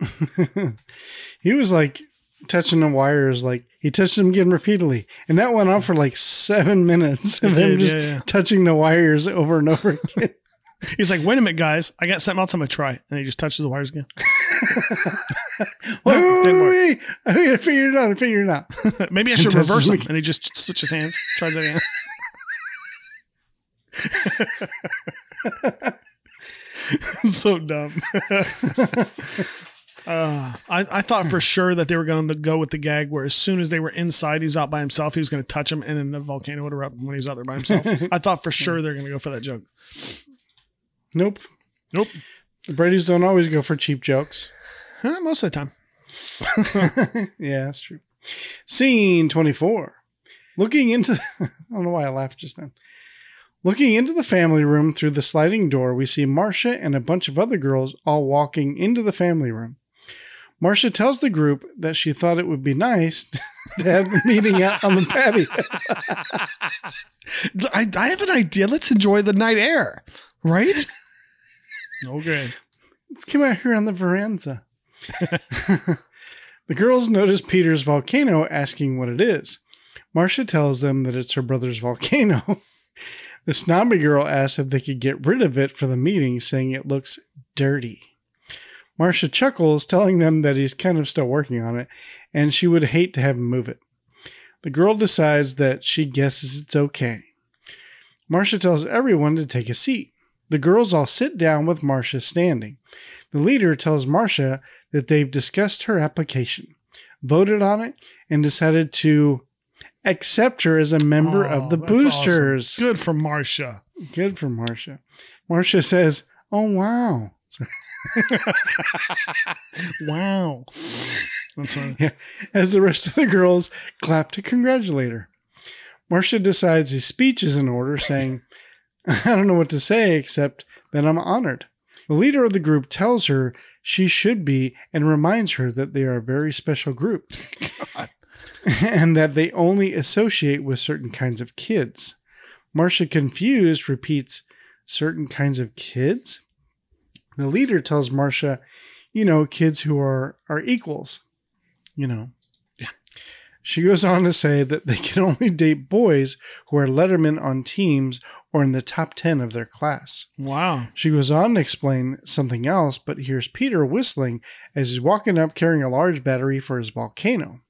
[LAUGHS] he was like touching the wires, like he touched them again repeatedly, and that went on for like seven minutes of him just yeah. touching the wires over and over [LAUGHS] again. He's like, wait a minute, guys. I got something else I'm going to try. And he just touches the wires again. wait, wait, Didn't work. wait, I gotta figure it out. I figure it out. Maybe I should touches reverse him. And he just switches hands, tries it again. [LAUGHS] so dumb. [LAUGHS] Uh, I, I thought for sure that they were going to go with the gag where as soon as they were inside, he's out by himself. He was going to touch him, and then the volcano would erupt when he was out there by himself. [LAUGHS] I thought for sure they're going to go for that joke. Nope. Nope. The Brady's don't always go for cheap jokes. Huh, most of the time. [LAUGHS] yeah, that's true. Scene 24. Looking into, [LAUGHS] I don't know why I laughed just then. Looking into the family room through the sliding door, we see Marcia and a bunch of other girls all walking into the family room. Marcia tells the group that she thought it would be nice [LAUGHS] to have the meeting out on the patio. I, I have an idea. Let's enjoy the night air, right? Okay. Let's come out here on the veranda. [LAUGHS] the girls notice Peter's volcano, asking what it is. Marcia tells them that it's her brother's volcano. [LAUGHS] the snobby girl asks if they could get rid of it for the meeting, saying it looks dirty. Marcia chuckles, telling them that he's kind of still working on it, and she would hate to have him move it. The girl decides that she guesses it's okay. Marcia tells everyone to take a seat. The girls all sit down with Marcia standing. The leader tells Marcia that they've discussed her application, voted on it, and decided to accept her as a member of oh, the Oh, boosters. awesome. Good for Marcia. Good for Marcia. Marcia says, Oh, wow. [LAUGHS] Wow. That's funny. [LAUGHS] As the rest of the girls clap to congratulate her. Marcia decides his speech is in order, saying, [LAUGHS] I don't know what to say except that I'm honored. The leader of the group tells her she should be and reminds her that they are a very special group [LAUGHS] [LAUGHS] and that they only associate with certain kinds of kids. Marcia, confused, repeats, Certain kinds of kids? The leader tells Marcia, you know, kids who are, are equals. You know. Yeah. She goes on to say that they can only date boys who are lettermen on teams or in the top 10 of their class. Wow. She goes on to explain something else, but hears Peter whistling as he's walking up carrying a large battery for his volcano.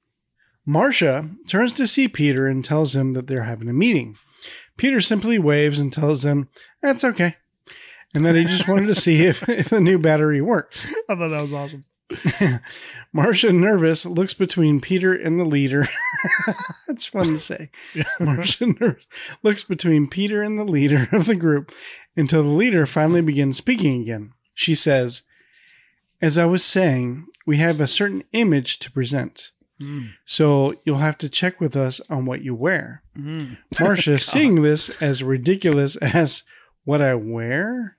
Marcia turns to see Peter and tells him that they're having a meeting. Peter simply waves and tells them, That's okay. And that he just wanted to see if, [LAUGHS] if the new battery works. I thought that was awesome. [LAUGHS] Marcia, nervous, looks between Peter and the leader. [LAUGHS] That's fun to say. [LAUGHS] Marcia nervous, looks between Peter and the leader of the group until the leader finally begins speaking again. She says, As I was saying, we have a certain image to present. Mm. So you'll have to check with us on what you wear. Mm. Marcia, seeing this as ridiculous as what I wear,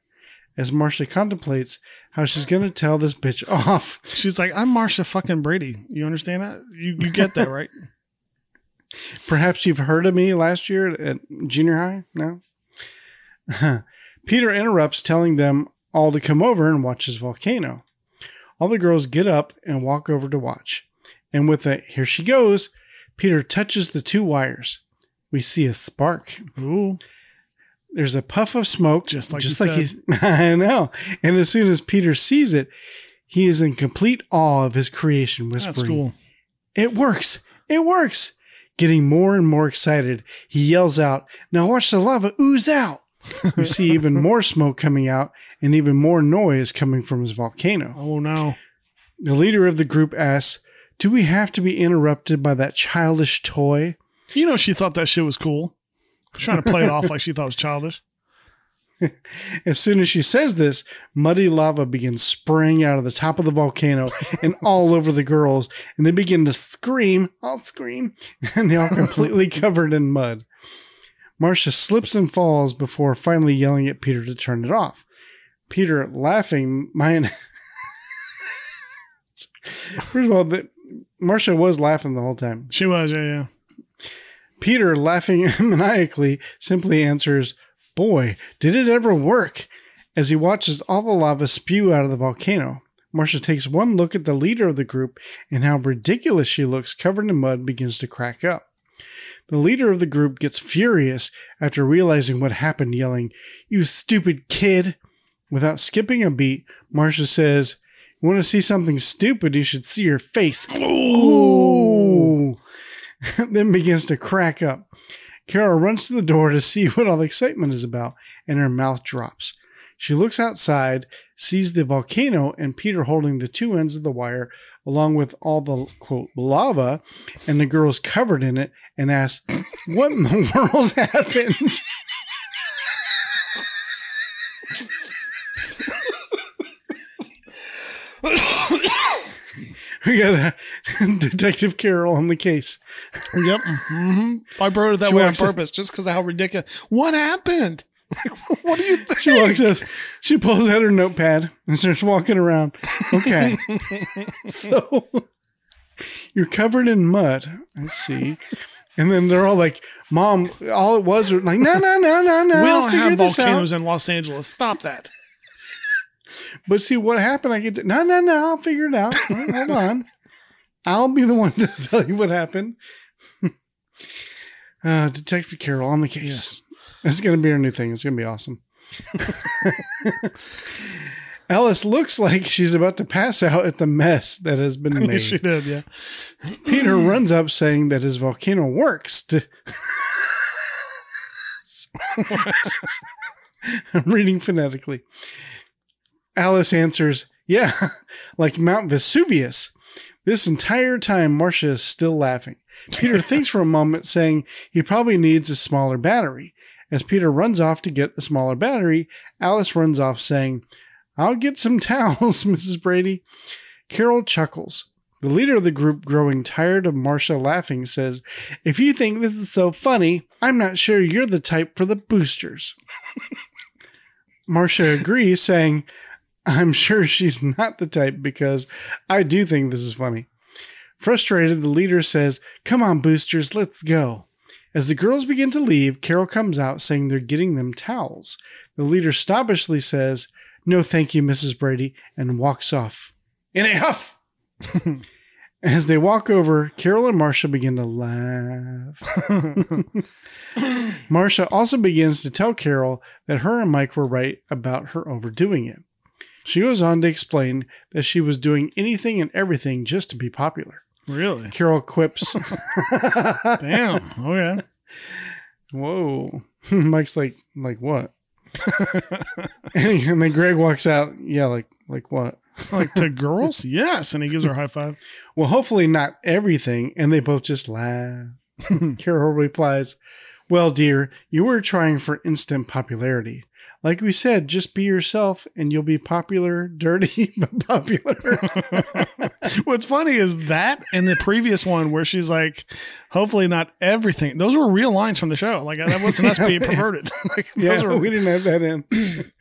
as Marcia contemplates how she's going to tell this bitch [LAUGHS] off. She's like, I'm Marcia fucking Brady. You understand that? You you get that, right? [LAUGHS] Perhaps you've heard of me last year at junior high? No? [LAUGHS] Peter interrupts, telling them all to come over and watch his volcano. All the girls get up and walk over to watch. And with a here she goes, Peter touches the two wires. We see a spark. Ooh. There's a puff of smoke, Just like just like he's. [LAUGHS] I know. And as soon as Peter sees it, he is in complete awe of his creation, whispering, That's cool. It works! It works! Getting more and more excited, he yells out, Now watch the lava ooze out! [LAUGHS] we see even more smoke coming out and even more noise coming from his volcano. Oh no. The leader of the group asks, Do we have to be interrupted by that childish toy? You know she thought that shit was cool. Trying to play it off like she thought it was childish. [LAUGHS] As soon as she says this, muddy lava begins spraying out of the top of the volcano [LAUGHS] and all over the girls, and they begin to scream. I'll scream. [LAUGHS] And they're completely covered in mud. Marcia slips and falls before finally yelling at Peter to turn it off. Peter, laughing, mine. First of all, the, Marcia was laughing the whole time. She was, yeah, yeah. Peter, laughing [LAUGHS] maniacally, simply answers, Boy, did it ever work! as he watches all the lava spew out of the volcano. Marcia takes one look at the leader of the group and how ridiculous she looks covered in mud begins to crack up. The leader of the group gets furious after realizing what happened, yelling, You stupid kid! Without skipping a beat, Marcia says, You want to see something stupid? You should see your face. [LAUGHS] then begins to crack up. Carol runs to the door to see [LAUGHS] what all the excitement is about, and her mouth drops. She looks outside, sees the volcano and Peter holding the two ends of the wire, along with all the quote lava, and the girl's covered in it, and asks, What in the [LAUGHS] world happened? We got a [LAUGHS] Detective Carol on the case. Yep. hmm I wrote it that She way on walks in- purpose, just because of how ridiculous. What happened? [LAUGHS] what do you think? She walks us. She pulls out her notepad and starts walking around. Okay. [LAUGHS] so you're covered in mud. I see. And then they're all like, Mom, all it was was like, no, no, no, no, no. we don't have volcanoes in Los Angeles. Stop that. But see what happened. I get to, no, no, no. I'll figure it out. Hold on. [LAUGHS] I'll be the one to [LAUGHS] tell you what happened. [LAUGHS] uh, Detective Carol on the case. It's going to be our new thing. It's going to be awesome. Alice looks like she's about to pass out at the mess that has been made. she did, yeah. Peter [CLEARS THROAT] runs up saying that his volcano works. To I'm reading phonetically. Alice answers, Yeah, [LAUGHS] like Mount Vesuvius. This entire time, Marcia is still laughing. Peter [LAUGHS] thinks for a moment, saying he probably needs a smaller battery. As Peter runs off to get a smaller battery, Alice runs off, saying, I'll get some [LAUGHS] towels, Mrs. Brady. Carol chuckles. The leader of the group, growing tired of Marcia laughing, says, If you think this is so funny, I'm not sure you're the type for the boosters. Marcia agrees, saying, I'm sure she's not the type because I do think this is funny. Frustrated, the leader says, Come on, boosters, let's go. As the girls begin to leave, Carol comes out saying they're getting them towels. The leader stoppishly says, No, thank you, Mrs. Brady, and walks off in a huff. [LAUGHS] As they walk over, Carol and Marcia begin to laugh. [LAUGHS] Marcia also begins to tell Carol that her and Mike were right about her overdoing it. She goes on to explain that she was doing anything and everything just to be popular. Really? Carol quips, [LAUGHS] Damn. Okay. Whoa. [LAUGHS] Mike's like, like what? and, [LAUGHS] and then Greg walks out. Yeah, like, like what? Like to girls? Yes. And he gives her a high five. Well, hopefully not everything. And they both just laugh. Carol replies, Well, dear, you were trying for instant popularity. Like we said, just be yourself and you'll be popular, [LAUGHS] dirty, but popular. [LAUGHS] What's funny is that and the previous one where she's like, hopefully not everything. Those were real lines from the show. Like that wasn't us being [LAUGHS] perverted. like, yeah, those were, we didn't have that in. [CLEARS THROAT]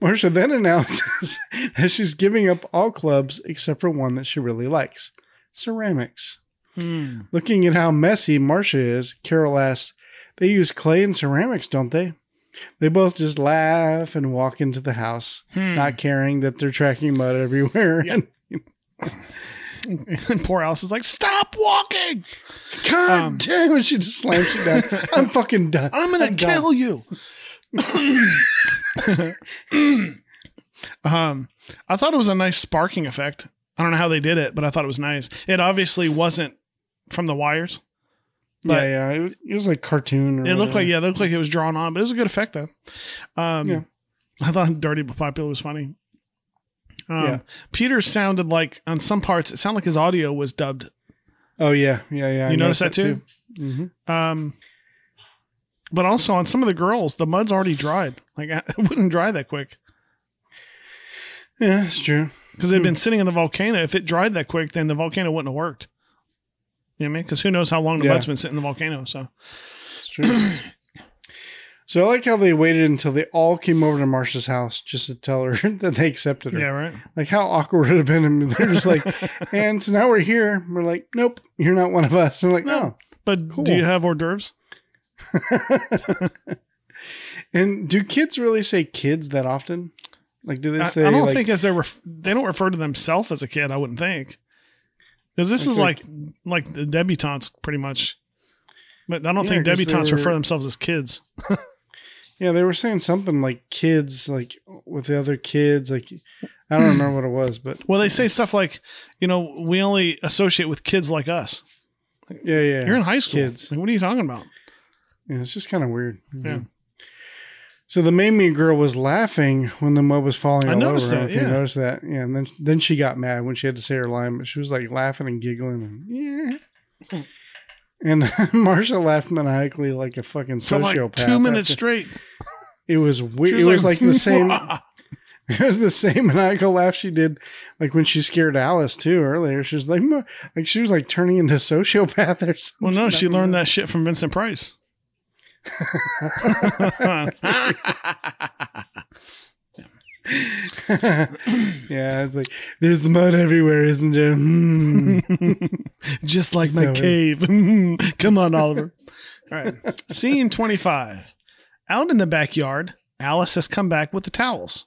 Marcia then announces that she's giving up all clubs except for one that she really likes ceramics. Hmm. Looking at how messy Marcia is, Carol asks, They use clay and ceramics, don't they? They both just laugh and walk into the house, not caring that they're tracking mud everywhere. Hmm. Yeah. [LAUGHS] And poor Alice is like, stop walking. God Um, damn it, she just slams you down. [LAUGHS] I'm fucking done. I'm gonna done. kill you. [LAUGHS] um, I thought it was a nice sparking effect. I don't know how they did it, but I thought it was nice. It obviously wasn't from the wires. But- yeah, yeah. It was, it was like cartoon. Or It looked like yeah, it looked like it was drawn on, but it was a good effect though. Um, Yeah. I thought "Dirty but Popular" was funny. Um, Yeah. Peter sounded like on some parts it sounded like his audio was dubbed. Oh yeah, yeah, yeah. I You noticed that too? hmm Um, but also on some of the girls, the mud's already dried. Like [LAUGHS] it wouldn't dry that quick Yeah, it's true. because they'd been sitting in the volcano. If it dried that quick, then the volcano wouldn't have worked. You know what I mean? Because who knows how long the Yeah. mud's been sitting in the volcano? So It's true. [CLEARS THROAT] so I like how they waited until they all came over to Marcia's house just to tell her [LAUGHS] that they accepted her. yeah, right. Like how awkward it would have been? And they're just like, [LAUGHS] and so now we're here. We're like, nope, you're not one of us. I'm like, No. no. But Cool. do you have hors d'oeuvres? [LAUGHS] And do kids really say kids that often? Like, do they I. I don't like, think as they ref- they don't refer to themselves as a kid. I wouldn't think because this is like like the debutantes pretty much. But I don't Yeah, think debutantes refer themselves as kids. [LAUGHS] Yeah, they were saying something like kids, like with the other kids. Like, I don't remember what it was, but Well, they say stuff like, you know, we only associate with kids like us. yeah, yeah. You're in high school. Kids. Like, what are you talking about? Yeah, it's just kind of weird. Yeah. Mm-hmm. So the Mamie girl was laughing when the mud was falling I all noticed over. I that, don't know if you yeah. noticed that. Yeah, and then then she got mad when she had to say her line, but she was like laughing and giggling and yeah. And [LAUGHS] Marcia laughed maniacally like a fucking For like sociopath. two minutes after- straight. It was weird. It was like the same. [LAUGHS] It was the same maniacal laugh she did, like when she scared Alice too earlier. She was like, like she was like turning into sociopath or something. Well, no, she learned that shit from Vincent Price. [LAUGHS] yeah, it's like there's mud everywhere, isn't there? Hmm. [LAUGHS] Just like my So- cave. [LAUGHS] Come on, Oliver. All right. Scene 25. Out in the backyard, Alice has come back with the towels.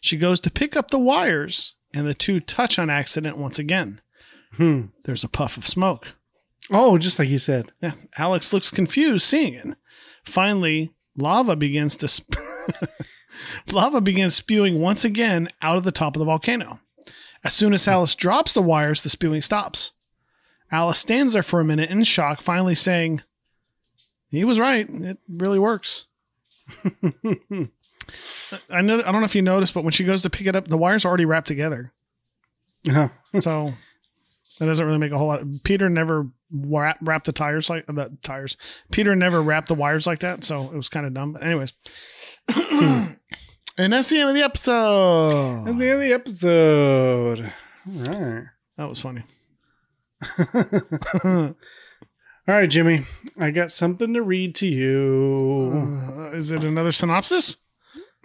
She goes to pick up the wires, and the two touch on accident once again. Hmm. There's a puff of smoke. Oh, just like he said. Yeah, Alice looks confused seeing it. Finally, lava begins to sp- [LAUGHS] lava begins spewing once again out of the top of the volcano. As soon as Alice drops the wires, the spewing stops. Alice stands there for a minute in shock, finally saying, "He was right. It really works." [LAUGHS] I know. I don't know if you noticed, but when she goes to pick it up, the wires are already wrapped together. Uh-huh. So that doesn't really make a whole lot. Peter never wrap, wrapped the tires like the tires. Peter never wrapped the wires like that, so it was kind of dumb. But anyways, and that's the end of the episode. That's the end of the episode. All right. That was funny. [LAUGHS] All right, Jimmy. I got something to read to you. Uh, is it another synopsis? [LAUGHS]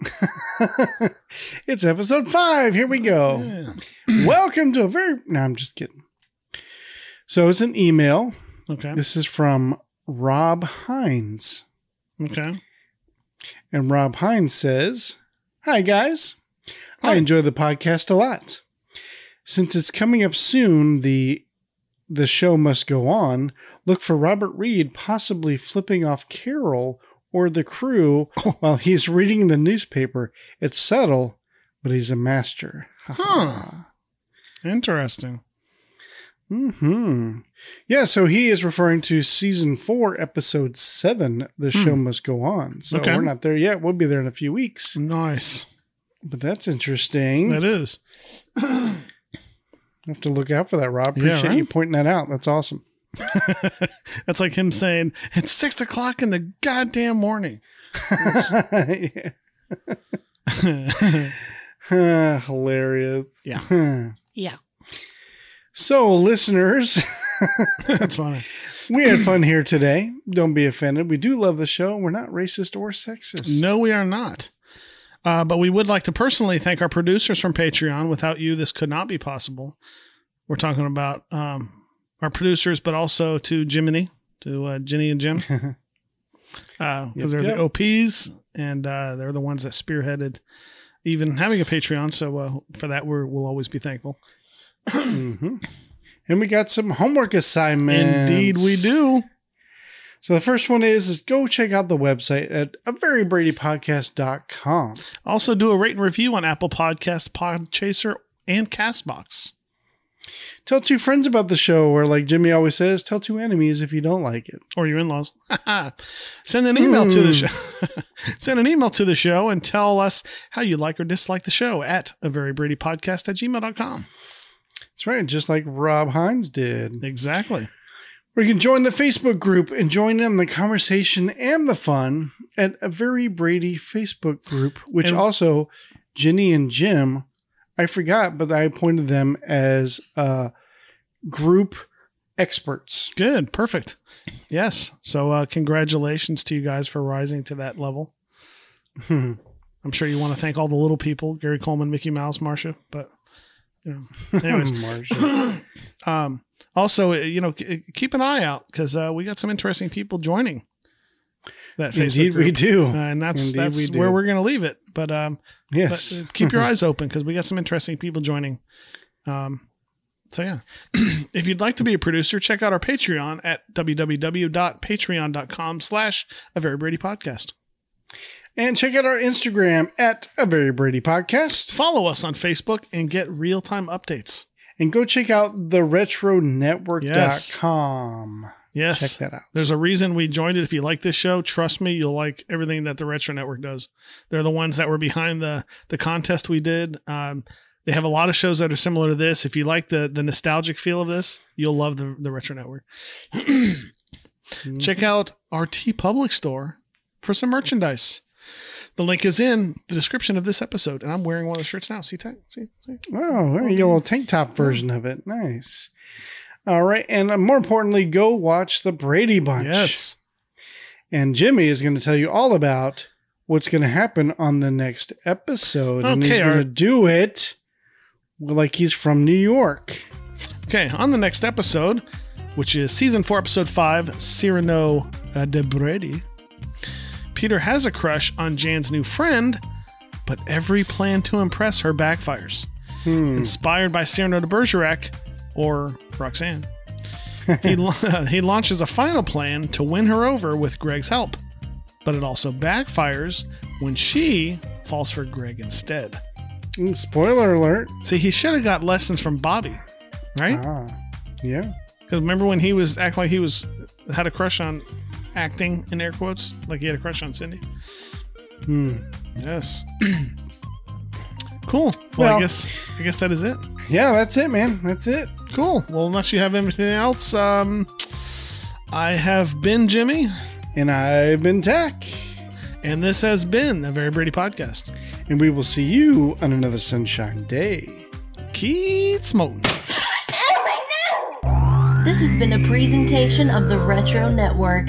it's episode five. Here we go. Yeah. Welcome to a very. No, I'm just kidding. So it's an email. Okay. This is from Rob Hines. Okay. And Rob Hines says, Hi, guys. I enjoy the podcast a lot. Since it's coming up soon, the the show must go on. Look for Robert Reed possibly flipping off Carol or the crew [LAUGHS] while he's reading the newspaper. It's subtle, but he's a master. Huh. Interesting. Hmm. Yeah. So he is referring to season four, episode seven. The show must go on. So Okay. we're not there yet. We'll be there in a few weeks. Nice. But that's interesting. That is. I [CLEARS THROAT] have to look out for that, Rob. Yeah, Appreciate you right? pointing that out. That's awesome. [LAUGHS] That's like him saying it's six o'clock in the goddamn morning. Yeah. [LAUGHS] [LAUGHS] Hilarious. Yeah. Yeah. So, listeners, [LAUGHS] That's funny. [LAUGHS] we had fun here today. Don't be offended. We do love the show. We're not racist or sexist. No, we are not. Uh, but we would like to personally thank our producers from Patreon. Without you, this could not be possible. We're talking about um, our producers, but also to Jiminy, to uh, Ginny and Jim, [LAUGHS] because Yep, they're yep. the OPs and uh, they're the ones that spearheaded even having a Patreon. So uh, for that, we're, we'll always be thankful. Mhm. And we got some homework assignments. Indeed, we do. So the first one is, is go check out the website at a very bradypodcast.com. Also, do a rate and review on Apple Podcast, Podchaser, and Castbox. Tell two friends about the show, or like Jimmy always says, tell two enemies if you don't like it. or your in-laws. [LAUGHS] Send an email to the show. [LAUGHS] Send an email to the show and tell us how you like or dislike the show at a very Brady podcast at gmail.com. That's right, just like Rob Hines did. Exactly. Or you can join the Facebook group and join in the conversation and the fun at a very Brady Facebook group, which And- also Jenny and Jim, I forgot, but I appointed them as uh, group experts. Good. Perfect. Yes. So uh, congratulations to you guys for rising to that level. [LAUGHS] I'm sure you want to thank all the little people, Gary Coleman, Mickey Mouse, Marcia, but you [LAUGHS] know, anyways, [COUGHS] um, also, uh, you know, k- keep an eye out because uh, we got some interesting people joining. That Facebook Indeed, we do. Uh, and that's Indeed, that's we where we're going to leave it. But um, yes. but, uh, keep your [LAUGHS] eyes open because we got some interesting people joining. Um, so yeah, [CLEARS THROAT] if you'd like to be a producer, check out our Patreon at www.patreon.com slash a very Brady podcast. And check out our Instagram at a very Brady podcast. Follow us on Facebook and get real time updates. And go check out the retronetwork.com. Yes. Check that out. There's a reason we joined it. If you like this show, trust me, you'll like everything that the Retro Network does. They're the ones that were behind the the contest we did. Um, they have a lot of shows that are similar to this. If you like the the nostalgic feel of this, you'll love the the Retro Network. [CLEARS THROAT] Check out our TeePublic store for some merchandise. The link is in the description of this episode, and I'm wearing one of the shirts now. See, Tach? see, see. Oh, very yellow tank top version of it. Nice. All right. And uh, more importantly, go watch the Brady Bunch. Yes. And Jimmy is going to tell you all about what's going to happen on the next episode. and he's going to do it like he's from New York. Okay, on the next episode, which is season four, episode five, Cyrano uh, de Brady, Peter has a crush on Jan's new friend, but every plan to impress her backfires. Inspired by Cyrano de Bergerac or Roxanne, [LAUGHS] he, la- [LAUGHS] he launches a final plan to win her over with Greg's help, but it also backfires when she falls for Greg instead. Ooh, spoiler alert. See, he should have got lessons from Bobby, right? Ah, yeah. Because remember when he was acting like he was had a crush on acting in air quotes, like he had a crush on Cindy. Hmm. Yes. [CLEARS THROAT] cool. Well, Well- I guess I guess that is it. Yeah, that's it, man. That's it. Cool. Well, unless you have anything else, um, I have been Jimmy, And I've been Tach. and this has been a Very Brady podcast. And we will see you on another sunshine day. Keep smoking. Oh, my no! This has been a presentation of the Retro Network.